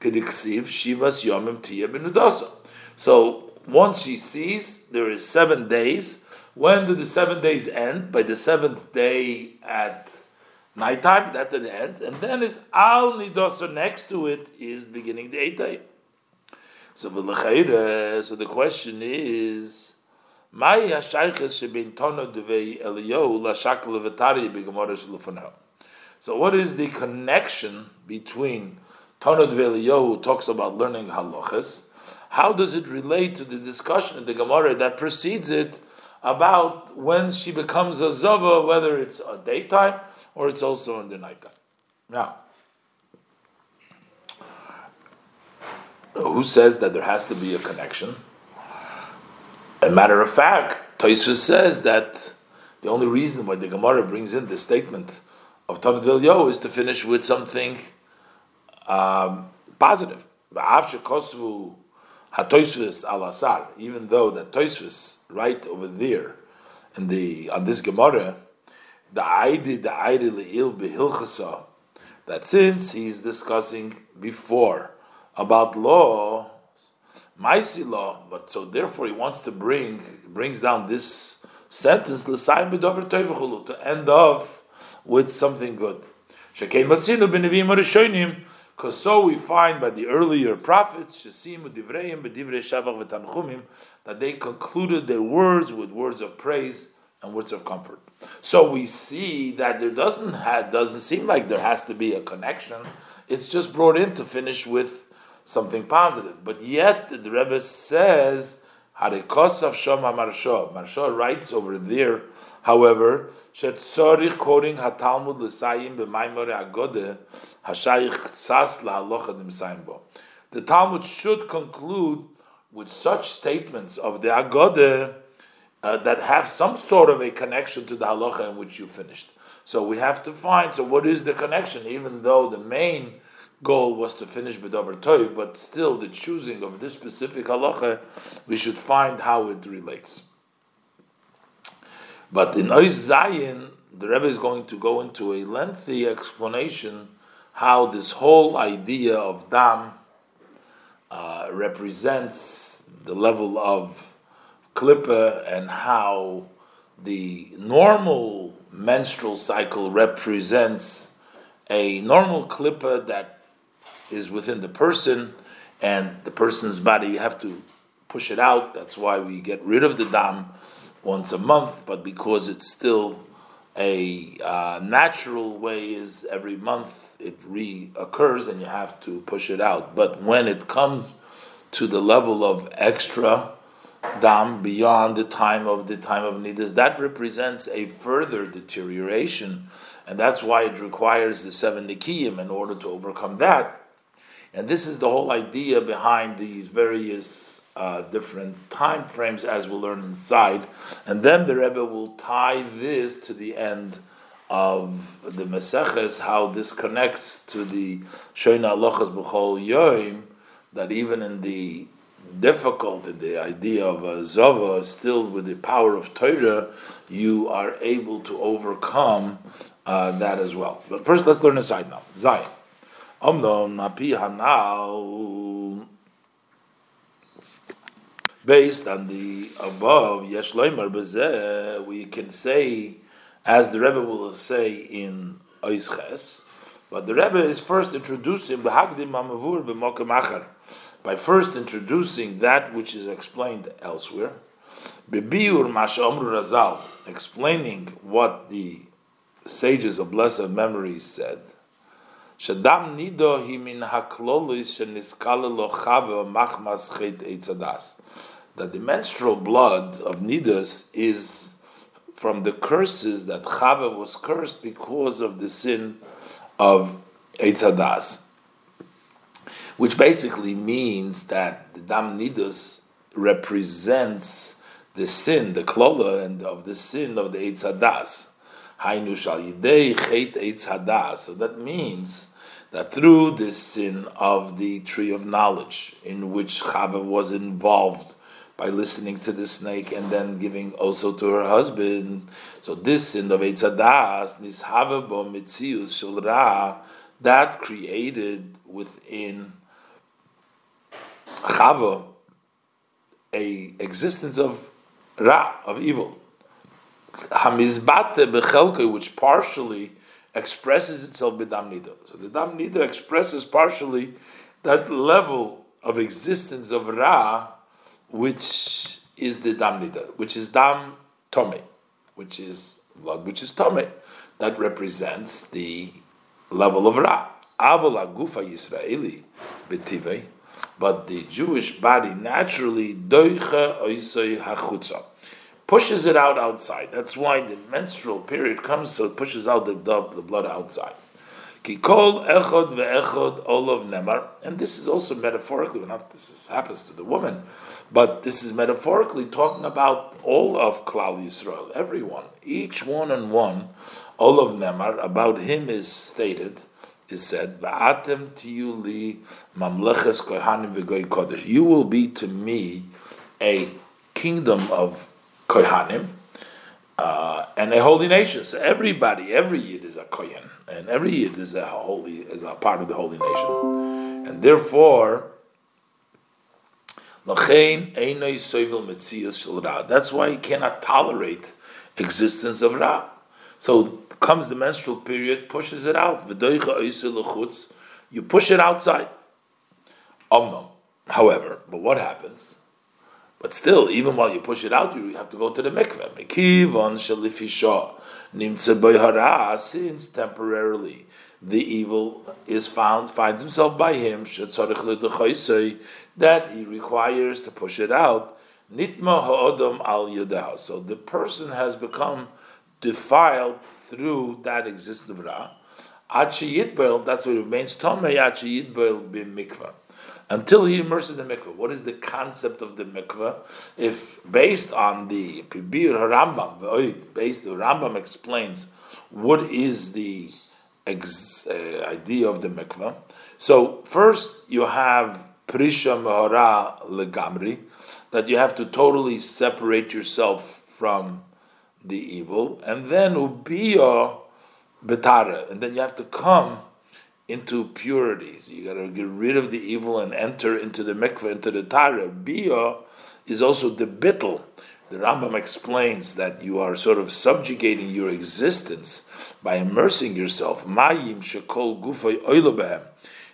Kediksiv, Shivas Yomim Tiya Benudasa. So once she sees, there is seven days. When do the seven days end? By the seventh day at nighttime, that then ends, and then is al nidosa next to it is beginning the eight So so the question is. So what is the connection between Tono who talks about learning halachas? How does it relate to the discussion in the Gemara that precedes it about when she becomes a zava, whether it's a daytime or it's also in the nighttime. Now, who says that there has to be a connection? A matter of fact, Tosfos says that the only reason why the Gemara brings in this statement of Talmud Yo is to finish with something um, positive. Even though that Tosfos right over there in the on this Gemara, the Aidi the Aidi leil behilchasa, that since he's discussing before about law, Maisi law, but so therefore he wants to bring brings down this sentence to end off with something good. Because so we find by the earlier prophets that they concluded their words with words of praise and words of comfort. So we see that there doesn't have, doesn't seem like there has to be a connection. It's just brought in to finish with something positive. But yet the Rebbe says, Harikosav Shom Maharsha. Maharsha writes over there, however, quoting Hatalmud Agode Hashayich Nimsayim The Talmud should conclude with such statements of the Agode uh, that have some sort of a connection to the halacha in which you finished. So we have to find. So what is the connection? Even though the main goal was to finish B'Dover Toiv, but still the choosing of this specific halacha, we should find how it relates. But in Ois Zayin, the Rebbe is going to go into a lengthy explanation how this whole idea of dam uh, represents the level of klippa and how the normal menstrual cycle represents a normal klippa that is within the person, and the person's body, you have to push it out. That's why we get rid of the dam once a month, but because it's still a uh, natural way is every month it reoccurs and you have to push it out. But when it comes to the level of extra dam beyond the time of the time of nidas, that represents a further deterioration, and that's why it requires the seven nikiyim in order to overcome that. And this is the whole idea behind these various uh, different time frames, as we'll learn inside. And then the Rebbe will tie this to the end of the Meseches, how this connects to the Shoina Alochas B'chol Yoim, that even in the difficulty, the idea of a Zova, still with the power of Torah, you are able to overcome uh, that as well. But first, let's learn a side now. Zayin. Based on the above, loimer we can say, as the Rebbe will say in Oisches, but the Rebbe is first introducing by first introducing that which is explained elsewhere, mashomru razal, explaining what the sages of blessed memory said, Shadam nido hi min haklolis sheniskala lo chave machmas chet. That the menstrual blood of nidas is from the curses that Chava was cursed because of the sin of Eitzadas, which basically means that the Dam Nidas represents the sin, the klola, and of the sin of the Eitzadas. Hainu shal yidei chet eitz hadas. So that means that through this sin of the tree of knowledge, in which Chava was involved by listening to the snake and then giving also to her husband, so this sin of eitz hadas, this bo mitzius shel ra, that created within Chava a existence of ra of evil hamizbate bechelke, which partially expresses itself b'dam. So the dam nida expresses partially that level of existence of ra, which is the dam nida, which is dam tome, which is blood, which is tome. That represents the level of ra. Aval agufa Yisraeli betive, but the Jewish body naturally doicha oisoi hachutza pushes it out outside. That's why the menstrual period comes, so it pushes out the, the, the blood outside. Kikol echod ve'echod olav nemar, and this is also metaphorically, not this is, happens to the woman, but this is metaphorically talking about all of Klal Yisrael, everyone, each one and one. Olav nemar about him is stated, is said, "Va'atem tiyuli mamleches kohanim v'goy kodesh." You will be to me a kingdom of kohanim uh, and a holy nation. So everybody, every yid is a kohen, and every yid is a holy, is a part of the holy nation, and therefore. That's why he cannot tolerate existence of Ra. So comes the menstrual period, pushes it out. You push it outside. However, but what happens? But still, even while you push it out, you have to go to the mikveh. Mekivon shalifisha nimtze since temporarily the evil is found, finds himself by him, that he requires to push it out. Nitma ha'odom al yudah. So the person has become defiled through that existence of ra. Achiyitbel, that's what it remains. Tomei achiyitbel b'mikvah until he immerses the mikveh. What is the concept of the mikveh? If based on the Pibir Rambam, based the Rambam explains what is the ex, uh, idea of the mikveh. So first you have Prisha Mahara Legamri, that you have to totally separate yourself from the evil, and then Ubiya Betara, and then you have to come into purities. You got to get rid of the evil and enter into the mikveh, into the tara. Bia is also the bittel. The Rambam explains that you are sort of subjugating your existence by immersing yourself. Mayim shekol gufay oilobehem.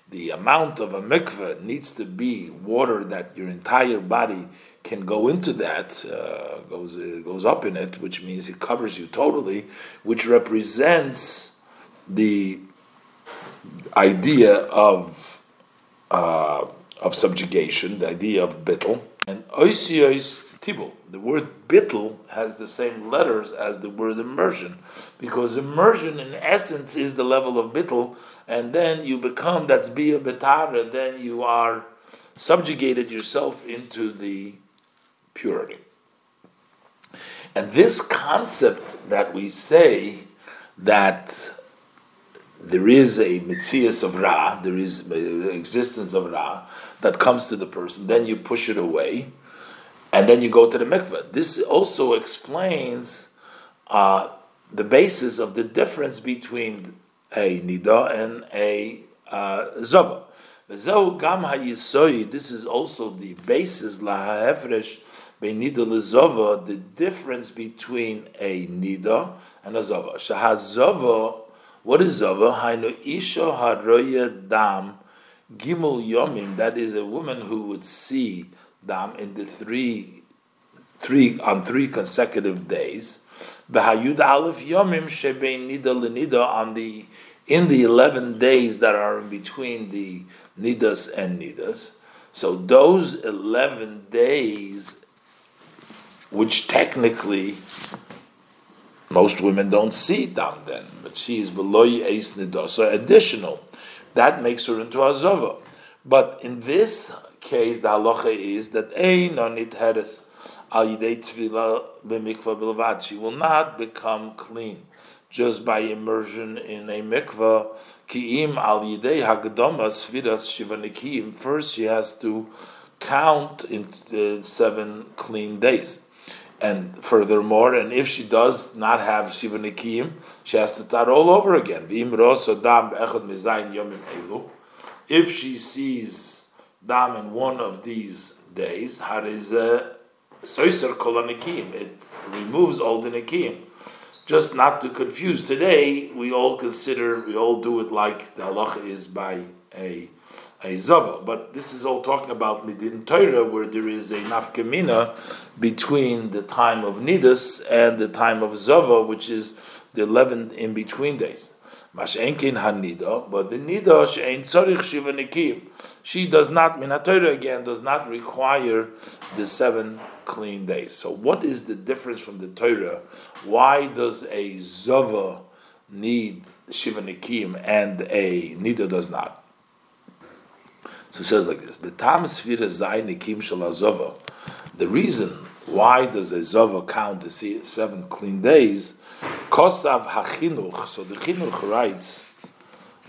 The amount of a mikveh needs to be water that your entire body can go into that, uh, goes uh, goes up in it, which means it covers you totally, which represents the idea of uh, of subjugation, the idea of bittel, and oisios tibul. The word bittel has the same letters as the word immersion, because immersion in essence is the level of bittel, and then you become that's bia betara, then you are subjugated yourself into the purity. And this concept that we say that there is a mitzias of Ra, there is the existence of Ra that comes to the person, then you push it away, and then you go to the mikveh. This also explains uh, the basis of the difference between a nida and a uh, zava. This is also the basis lahafresh the difference between a nida and a zava. Shahazava what is Zava? Hainu Isha Haroya Dam Gimel Yomim. That is a woman who would see Dam in the three, three on three consecutive days. Behayud Aleph Yomim Shebein Nida Lenida on the in the eleven days that are in between the Nidas and Nidas. So those eleven days, which technically most women don't see dam then, but she is below eis nida, so additional. That makes her into a zova. But in this case, the halacha is that ein on it heres al yidei tefillah b'mikvah bilvad. She will not become clean just by immersion in a mikvah. Ki'im al yidei hagdama sviras shivanikim. First, she has to count in uh, seven clean days. And furthermore, and if she does not have Shiva Nikim, she has to start all over again. If she sees dam in one of these days, it removes all the Nikim. Just not to confuse. Today, we all consider, we all do it like the halacha is by a a zava. But this is all talking about midin Torah, where there is a nafkamina between the time of nidus and the time of zava, which is the eleven in between days. Mashenkin hanida, but the nida she'ain tzarich shiva nikim. She does not min Torah again does not require the seven clean days. So what is the difference from the Torah? Why does a zava need Shiva Nikim and a Nida does not. So it says like this: Betam Sfira Zay Nikim. The reason why does a Zova count the seven clean days? Kosav Hachinuch. So the Chinuch writes,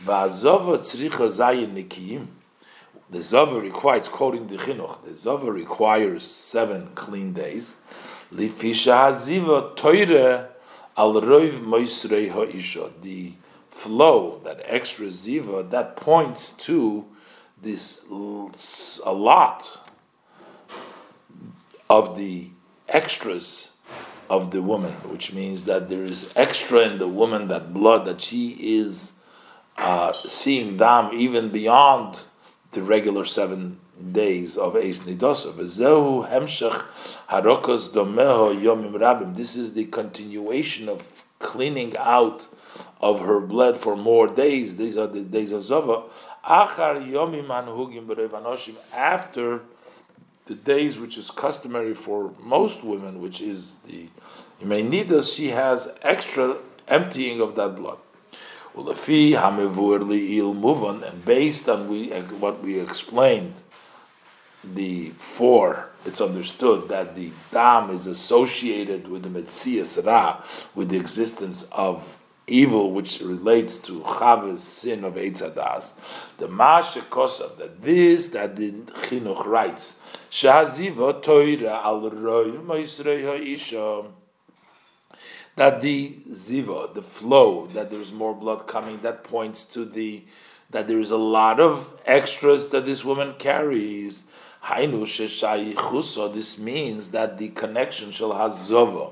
Tzricha Zayin Nikim. The Zova requires, quoting the Chinuch, the Zova requires seven clean days. Lifisha Haziva Toire Al Roiv Moisrei Ha'isha. The flow, that extra Ziva, that points to this a lot of the extras of the woman, which means that there is extra in the woman, that blood, that she is uh, seeing dam even beyond the regular seven days of Eis Nidosa. This is the continuation of cleaning out of her blood for more days. These are the days of Zova. Achar yomim. After the days which is customary for most women, which is the you may need Imenidas, she has extra emptying of that blood. Muvon, and based on we what we explained, the four, it's understood that the dam is associated with the metzias ra, with the existence of evil, which relates to Chava's sin of Eitzadas. The Masha Kosav, that this that the Chinuch writes, Shaziva Toira al Ha'isha that the ziva, the flow, that there's more blood coming, that points to the that there is a lot of extras that this woman carries. This means that the connection shall has zova, shall ra,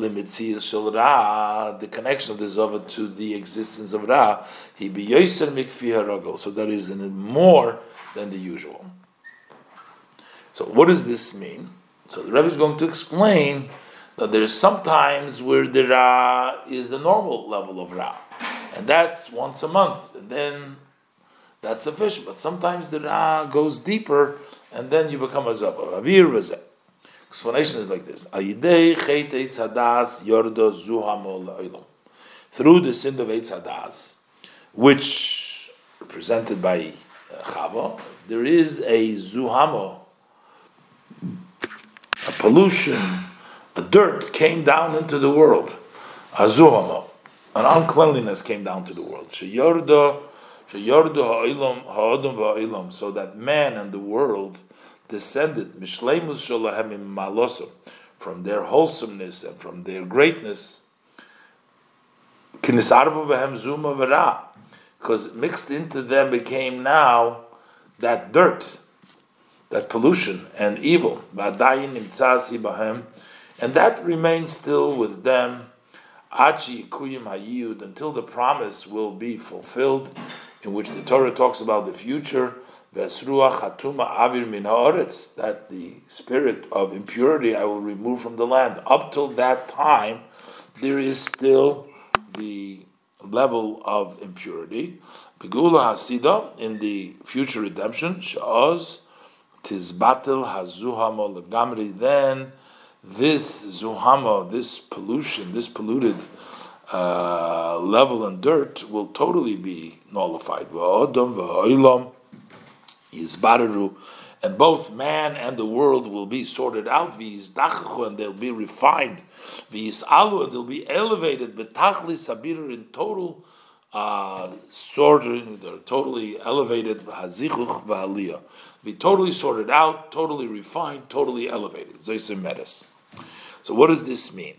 the connection of the zova to the existence of ra. He be yoser So that is more than the usual. So what does this mean? So the Rebbe is going to explain that there's sometimes where the Ra is the normal level of Ra, and that's once a month, and then that's sufficient. But sometimes the Ra goes deeper, and then you become a Zaba. Avir Razeh. Explanation is like this: Through the sin of Eitzadas, which represented by uh, Chava, there is a zuhamo, a pollution a dirt came down into the world. Azuhama. An uncleanliness came down to the world. Sheyorda, sheyorda ha'ilam ha'adam va'a'ilam. So that man and the world descended, mishleimus shalahem malosam, from their wholesomeness and from their greatness. Because mixed into them became now that dirt, that pollution and evil. And that remains still with them until the promise will be fulfilled, in which the Torah talks about the future. That the spirit of impurity I will remove from the land. Up till that time, there is still the level of impurity. Begula Hasida in the future redemption, then this zuhama, this pollution, this polluted uh, level and dirt will totally be nullified. And both man and the world will be sorted out, and they'll be refined, and they'll be elevated, sabir in total uh, sorted, they're totally elevated, be totally sorted out, totally refined, totally elevated. So what does this mean?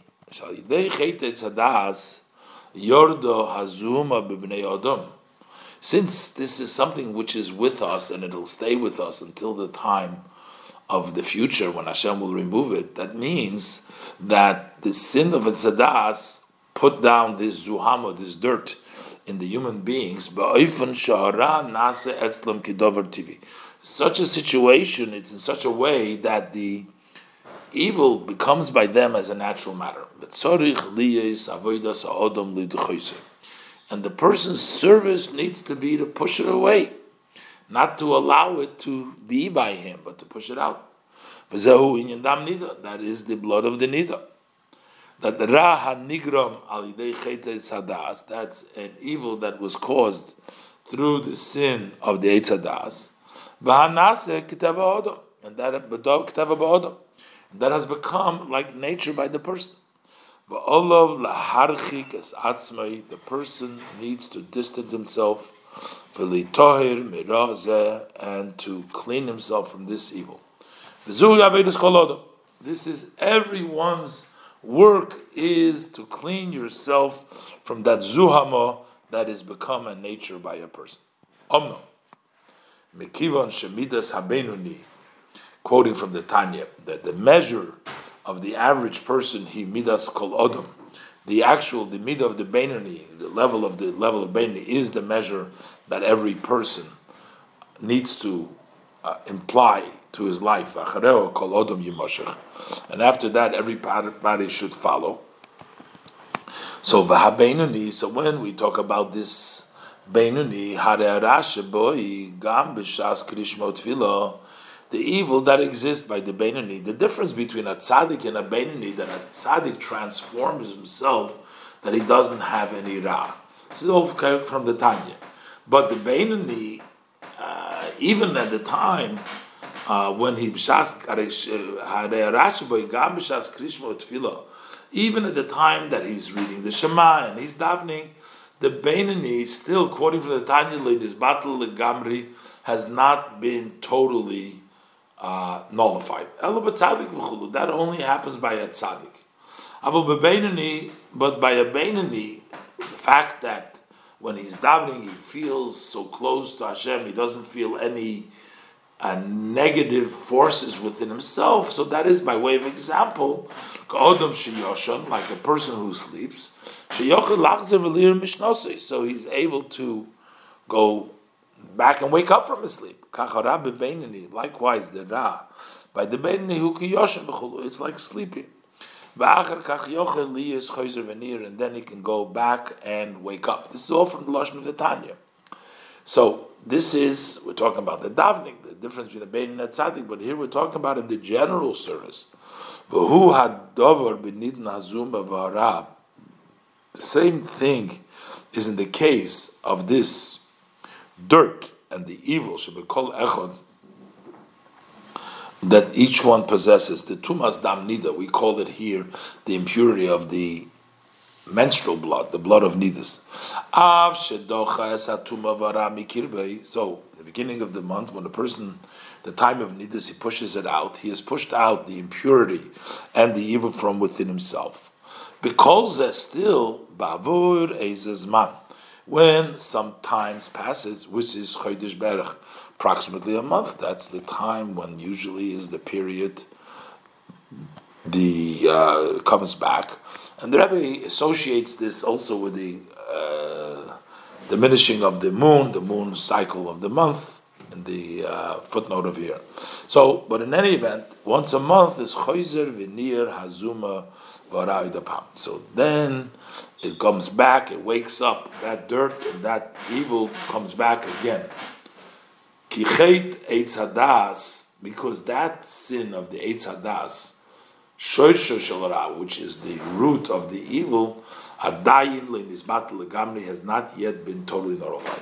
Since this is something which is with us and it'll stay with us until the time of the future when Hashem will remove it, that means that the sin of Tzadas put down this zuhama, this dirt, in the human beings. Such a situation, it's in such a way that the evil becomes by them as a natural matter. And the person's service needs to be to push it away, not to allow it to be by him, but to push it out. That is the blood of the nida. that the Ra HaNigrom Alidei Sadas, that's an evil that was caused through the sin of the Odom, and that. That has become like nature by the person. The person needs to distance himself, and to clean himself from this evil. This is everyone's work is to clean yourself from that zuhama that is become a nature by a person. Omno. Mekivon shemidas habenuni, quoting from the Tanya, that the measure of the average person, he midas kol odom, the actual, the midah of the Benoni, the level of the level of Benoni, is the measure that every person needs to uh, imply to his life. And after that, every everybody should follow. So v'habenuni. So when we talk about this benuni, boy gam b'shas krishmo tefillah, the evil that exists by the benuni, the difference between a tzaddik and a benuni, that a tzaddik transforms himself, that he doesn't have any ra. This is all from the Tanya. But the benuni, uh, even at the time uh, when he b'shas krishmo tefillah, even at the time that he's reading the Shema and he's davening, the Beinani, still quoting from the Tanya Ladies, Battle the Gamri, has not been totally uh, nullified. That only happens by a tzaddik. But by a Beinani, the fact that when he's davening, he feels so close to Hashem, he doesn't feel any uh, negative forces within himself. So that is by way of example, like a person who sleeps. So he's able to go back and wake up from his sleep. Likewise, the Ra. By the it's like sleeping. And then he can go back and wake up. This is all from the Lashon of the Tanya. So this is we're talking about the davening, the difference between a bein and a tzaddik, but here we're talking about in the general service. The same thing is in the case of this dirt and the evil should be called echod that each one possesses the tumas dam nida. We call it here the impurity of the menstrual blood, the blood of nidus. So, the beginning of the month, when the person, the time of nidus, he pushes it out, he has pushed out the impurity and the evil from within himself. Because still bavur ezezman, when some time passes, which is chodesh berach, approximately a month. That's the time when usually is the period the uh, comes back and the Rebbe associates this also with the uh, diminishing of the moon, the moon cycle of the month, in the uh, footnote of here. So, but in any event, once a month is Choizer Vinir Hazuma. So then it comes back, it wakes up, that dirt and that evil comes back again. Because that sin of the Eitz Hadas, which is the root of the evil, Adayin le'nizbat legamri has not yet been totally nullified.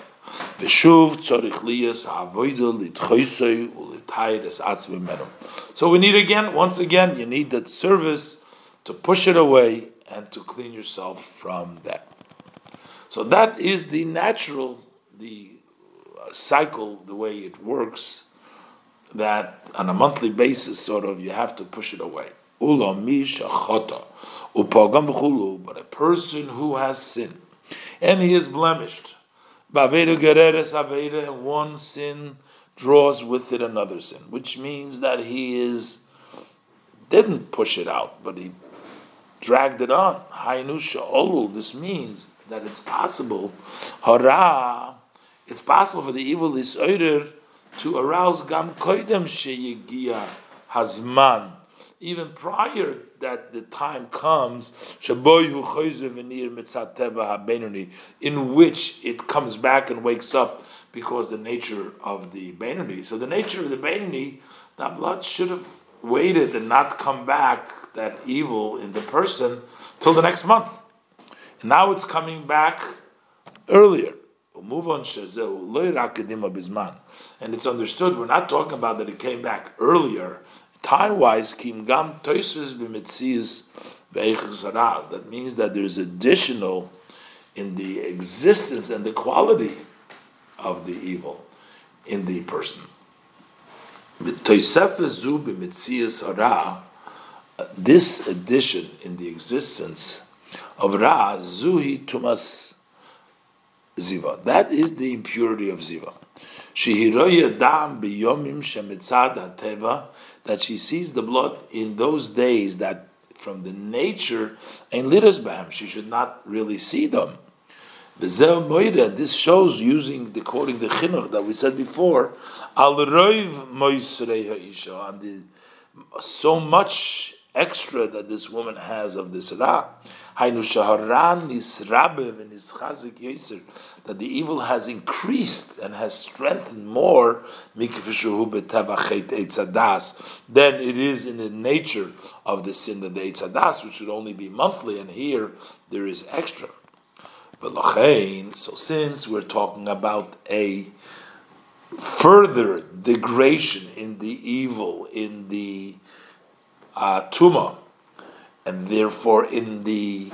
So we need again, once again, you need that service to push it away and to clean yourself from that. So that is the natural, the uh, cycle, the way it works, that on a monthly basis, sort of, you have to push it away. But a person who has sinned and he is blemished, and one sin draws with it another sin, which means that he is didn't push it out, but he dragged it on. This means that it's possible. Hara, it's possible for the evil disorder to arouse gam koidem sheyigia hazman even prior that the time comes, in which it comes back and wakes up because the nature of the Benoni. So the nature of the Benoni, that blood should have waited and not come back, that evil in the person, till the next month. And now it's coming back earlier. And it's understood, we're not talking about that it came back earlier. Time wise, That means that there's additional in the existence and the quality of the evil in the person. This addition in the existence of Ra, Zuhi Tumas Ziva. That is the impurity of Ziva. That she sees the blood in those days that from the nature and liras she should not really see them. This shows using the quoting the chinuch that we said before, al roiv on the so much extra that this woman has of this ra. That the evil has increased and has strengthened more than it is in the nature of the sin of the Eitzadas, which should only be monthly, and here there is extra. So since we're talking about a further degradation in the evil, in the uh, tuma, and therefore in the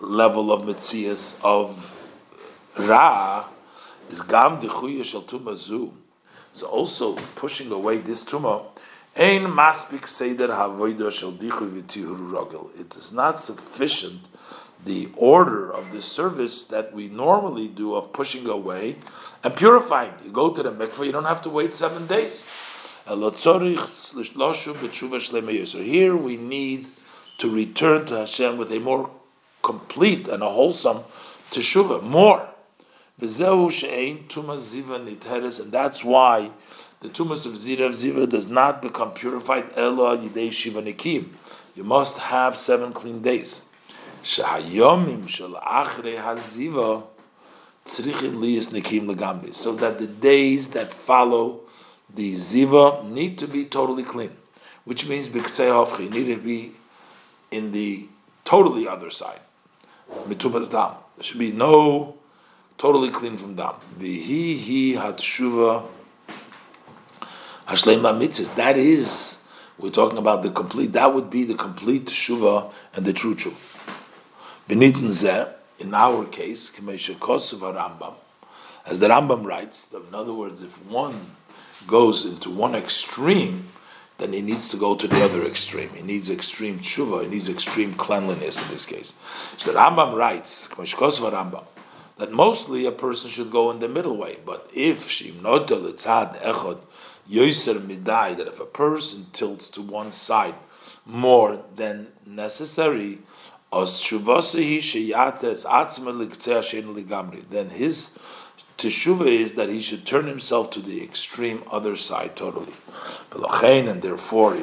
level of mitzias of ra is gam dechuya shel tuma zu. So also pushing away this tuma. Ein maspik seder havoida shel dichu v'tihur rogel. It is not sufficient the order of the service that we normally do of pushing away and purifying. You go to the mikveh, you don't have to wait seven days. So here we need to return to Hashem with a more complete and a wholesome teshuvah, more. And that's why the tumas of Zirav Ziva does not become purified Ella Yidei Shiva Nikim. You must have seven clean days. Shahayomim shel Achre Haziva tzrichim legamri. So that the days that follow the ziva need to be totally clean, which means b'ksei need to be in the totally other side. Mitumas dam. There should be no totally clean from dam. Vihi hi hatshuva hashleima mitzvahs. That is, we're talking about the complete. That would be the complete teshuva and the true truth. Beniten zeh, in our case, Rambam, as the Rambam writes, in other words, if one goes into one extreme, then he needs to go to the other extreme. He needs extreme tshuva, he needs extreme cleanliness in this case. So Rambam writes, Rambam, that mostly a person should go in the middle way. But if shimnota litzad echod yoser midai, that if a person tilts to one side more than necessary, then his teshuva is that he should turn himself to the extreme other side totally. And therefore,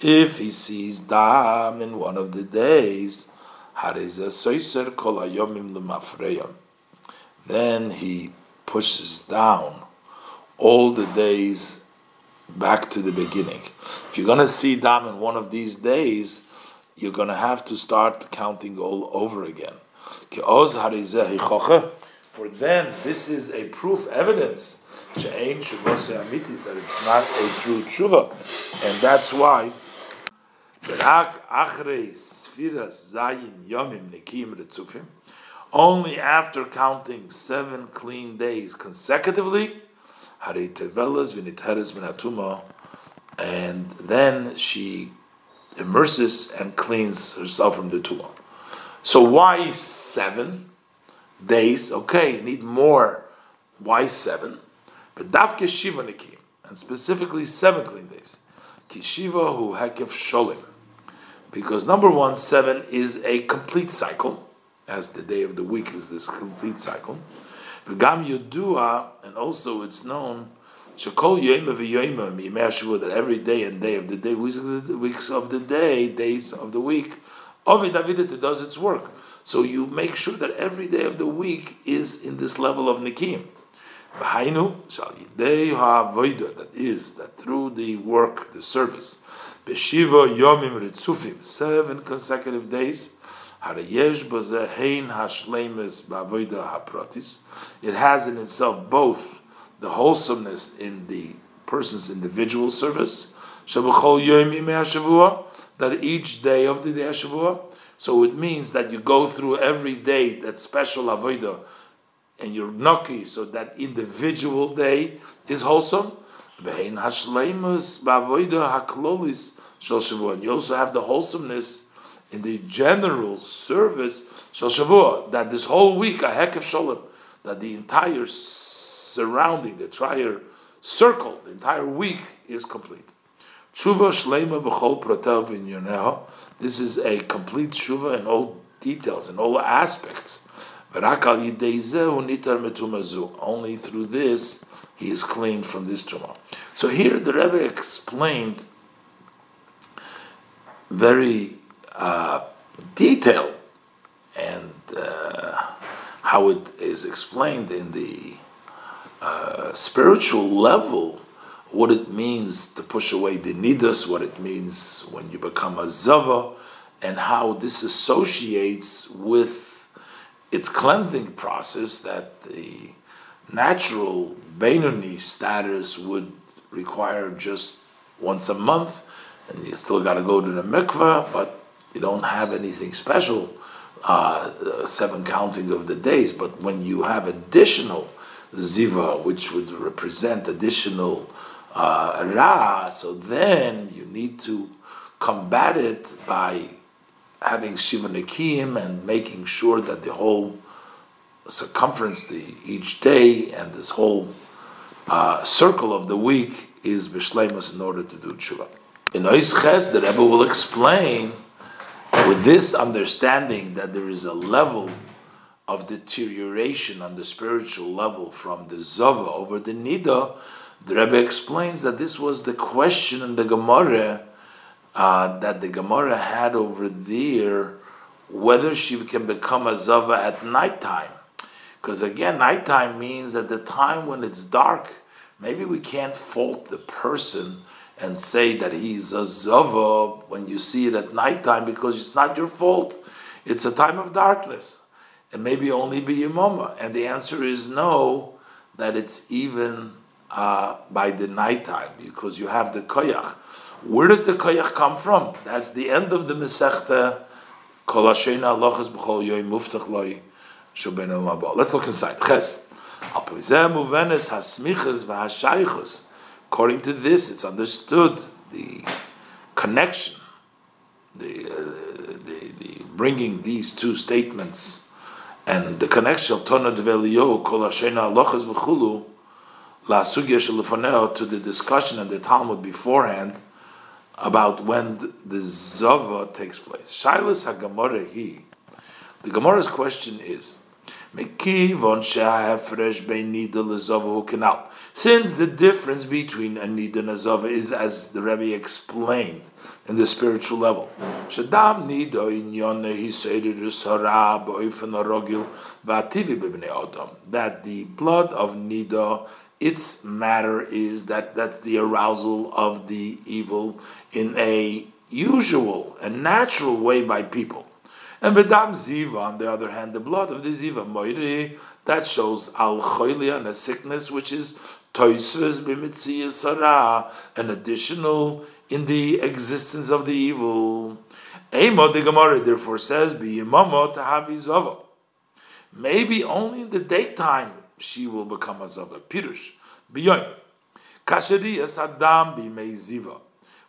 if he sees dam in one of the days, then he pushes down all the days back to the beginning. If you're going to see dam in one of these days, you're going to have to start counting all over again. For them, this is a proof, evidence that it's not a true tshuva, and that's why. Only after counting seven clean days consecutively, and then she immerses and cleans herself from the tumah. So why seven days? Okay, you need more. Why seven? But dafke shiva nikim, and specifically seven clean days. Kishiva hu hekef sholim. Because number one, seven is a complete cycle, as the day of the week is this complete cycle. V'gam yudua, and also it's known Shekol yoyma v'yoyma that every day and day of the day, weeks of the day, days of the week, Ovid David does its work. So you make sure that every day of the week is in this level of Nikim. That is, that through the work, the service, Beshiva Yomim Ritzufim, seven consecutive days. It has in itself both the wholesomeness in the person's individual service, that each day of the day Shavua, so it means that you go through every day that special avodah, and you're nucky, so that individual day is wholesome. You also have the wholesomeness in the general service that this whole week a heck of shalom, that the entire surrounding, the entire circle, the entire week is complete. Tshuva shleima b'chol pratel v'inyoneha. This is a complete tshuva in all details, in all aspects. Only through this he is cleaned from this tumah. So here the Rebbe explained very uh, detailed and uh, how it is explained in the uh, spiritual level what it means to push away the nidus, what it means when you become a zava, and how this associates with its cleansing process that the natural Benoni status would require just once a month, and you still got to go to the mikveh, but you don't have anything special, uh, seven counting of the days. But when you have additional ziva, which would represent additional uh, ra, so then you need to combat it by having shiva nekim and making sure that the whole circumference, the each day, and this whole uh, circle of the week is bishlemus in order to do tshuva. In Ois Ches, the Rebbe will explain with this understanding that there is a level of deterioration on the spiritual level from the Zava over the Nida, the Rebbe explains that this was the question in the Gemara uh, that the Gemara had over there whether she can become a Zava at nighttime. Because again, nighttime means at the time when it's dark, maybe we can't fault the person and say that he's a Zava when you see it at nighttime because it's not your fault. It's a time of darkness. And maybe only be your mama. And the answer is no, that it's even uh, by the nighttime because you have the koyach. Where does the koyach come from? That's the end of the Masechta. Let's look inside. According to this, it's understood the connection, the, uh, the, the bringing these two statements and the connection of Tona Develio, Kol Hashena Alochas V'chulu, to the discussion in the Talmud beforehand about when the Zava takes place. Shailas HaGamorah He, the Gemara's question is, since the difference between a nida and a zava is, as the Rebbe explained, in the spiritual level. That the blood of nida, its matter is that that's the arousal of the evil in a usual and natural way by people. And Bedam Ziva, on the other hand, the blood of the Ziva Moiri, that shows Al Choilia and a sickness which is Toisves Bimitzia Sarah, an additional in the existence of the evil. Emo the Gemara therefore says, Biyimamo Tahavi Zava. Maybe only in the daytime she will become a Zava. Pirush. Biyoim. Kashari Adam Bimei Ziva.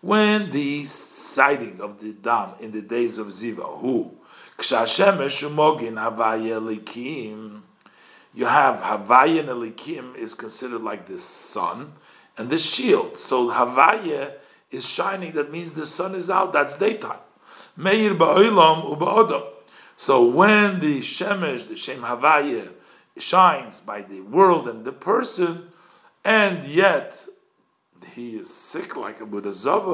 When the sighting of the dam in the days of Ziva, who Ksashemesh umogin havaya elikim. You have havaya and elikim is considered like the sun and the shield. So havaya is shining. That means the sun is out. That's daytime. Meir ba'olam uba'odam. So when the shemesh, the shem havaya, shines by the world and the person, and yet he is sick like a Buddha Zava,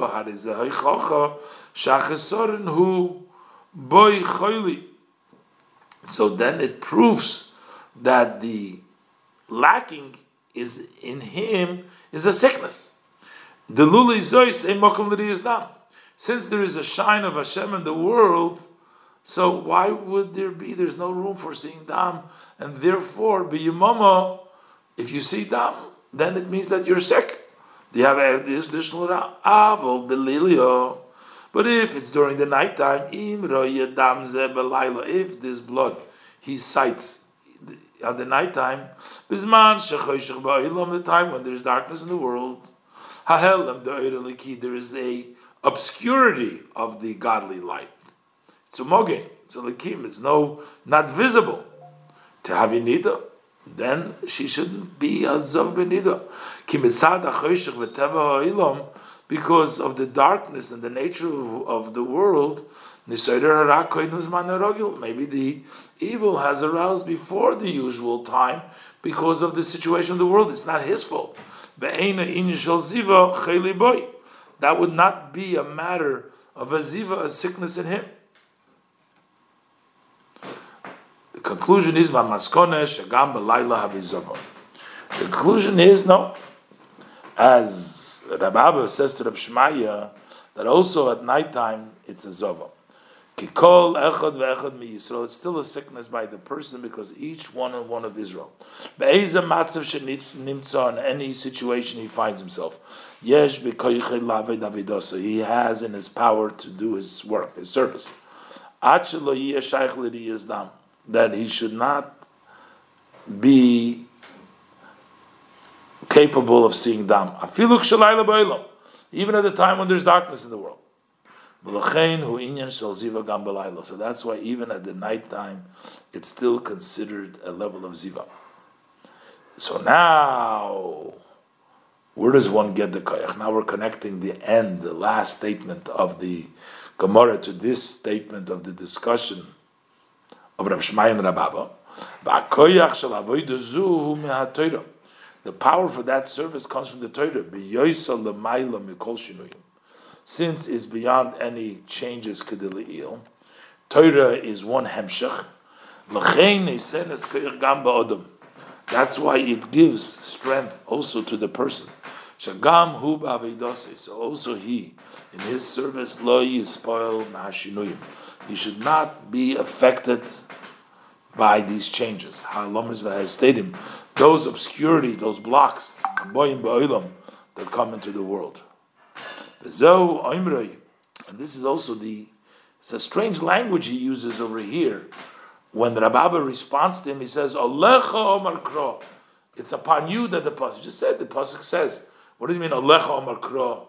Shachasorin who boy choili. So then it proves that the lacking is in him is a sickness. The luli zois mokum. Since there is a shine of Hashem in the world, so why would there be? There's no room for seeing dam, and therefore, be biyamama, if you see dam, then it means that you're sick. You have this additional avol belilio? But if it's during the nighttime, if this blood he sights at the nighttime, the time when there's darkness in the world, there is a obscurity of the godly light. It's a mogin, it's a likim, it's no not visible. To have nida, then she shouldn't be a zav benida. Because of the darkness and the nature of the world, maybe the evil has aroused before the usual time because of the situation of the world. It's not his fault. That would not be a matter of a ziva, a sickness in him. The conclusion is Vamaskone Shagam Belayla Habizava. The conclusion is no. As Rabbi says to Rab Shmaya, that also at night time it's a zova. Kikol echad ve'echad mi Yisrael. It's still a sickness by the person because each one and one of Israel. Be'eza matzav shenimtza in any situation he finds himself. Yesh bekoyche lave davidosa. He has in his power to do his work, his service. Achelo yeshayich lidiyazdam. That he should not be capable of seeing dam. Even at the time when there's darkness in the world. So that's why even at the night time, it's still considered a level of ziva. So now, where does one get the koyach? Now we're connecting the end, the last statement of the Gemara to this statement of the discussion of Rav and. The power for that service comes from the Torah since is beyond any changes kediliyil. Torah is one hemshach. That's why it gives strength also to the person. Shagam hu So also he, in his service, lo yispoil ma'ashinuyim. He should not be affected by these changes. Those obscurity, those blocks, that come into the world. And this is also the it's a strange language he uses over here. When Rababa responds to him, he says. It's upon you that the Pasuk just said, the Pasuk says, what does he mean, Alecha Omar Kro?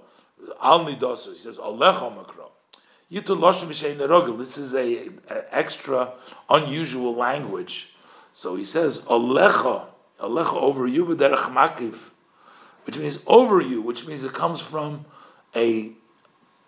Al Nidosu. He says, Alecha Omar Kro. This is a, a, extra unusual language. So he says, Alecha, Alecha over you, b'derech makiv, which means over you, which means it comes from a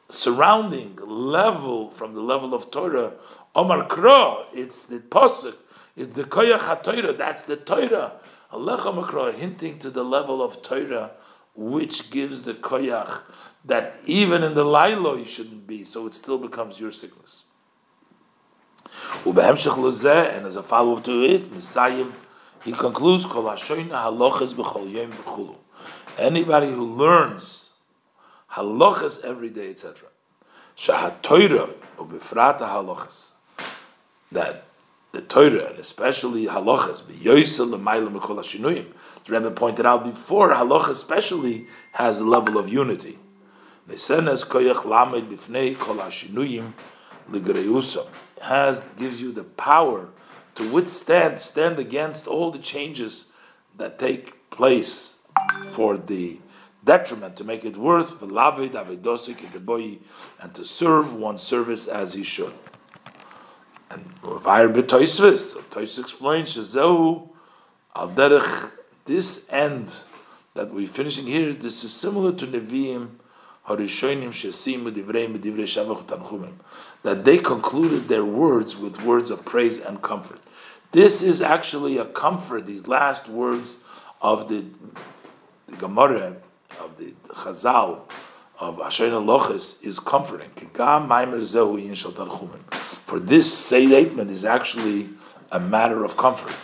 surrounding level from the level of Torah. Omar Kro, it's the Pasuk, it's the Koyach HaTorah, that's the Torah. Allah Makra, hinting to the level of Torah, which gives the Koyach that even in the Lailo you shouldn't be, so it still becomes your sickness. And as a follow up to it, he concludes, Anybody who learns halachas every day, etc. That the Torah and especially halachas. The Rebbe pointed out before halacha especially has a level of unity. Has gives you the power to withstand, stand against all the changes that take place for the detriment to make it worth and to serve one's service as he should. And Tois explains Shazehu al derech this end that we're finishing here. This is similar to Nevi'im Harishonim Shesim Divrei Divrei Shavach Tanchumim that they concluded their words with words of praise and comfort. This is actually a comfort. These last words of the, the Gemara of the Chazal of Asherina Lochis is comforting. For this statement is actually a matter of comfort.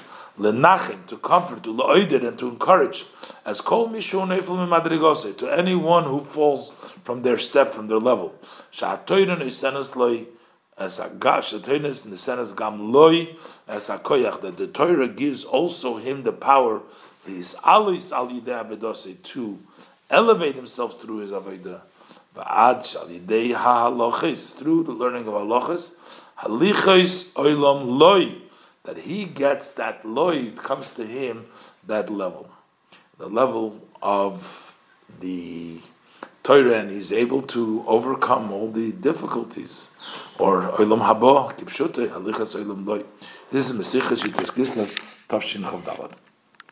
lenachim, to comfort, to loidir, and to encourage, as kol mishun madrigose, to anyone who falls from their step, from their level. Sha'atoirin isenas loy, as a gash, sha'atoirin isenas gam loy, as a koyach, that the Torah gives also him the power, his alis al to elevate himself through his avodah. Ba'ad shalidei ha'halachis, through the learning of halachas, halichos oilam loy, that he gets that loy, it comes to him that level, the level of the Torah, and he's able to overcome all the difficulties. Or oilam haba, kipshute, halichas oilam loy. This is Mesichas Yitas Kislev, Tavshin Chavdalat.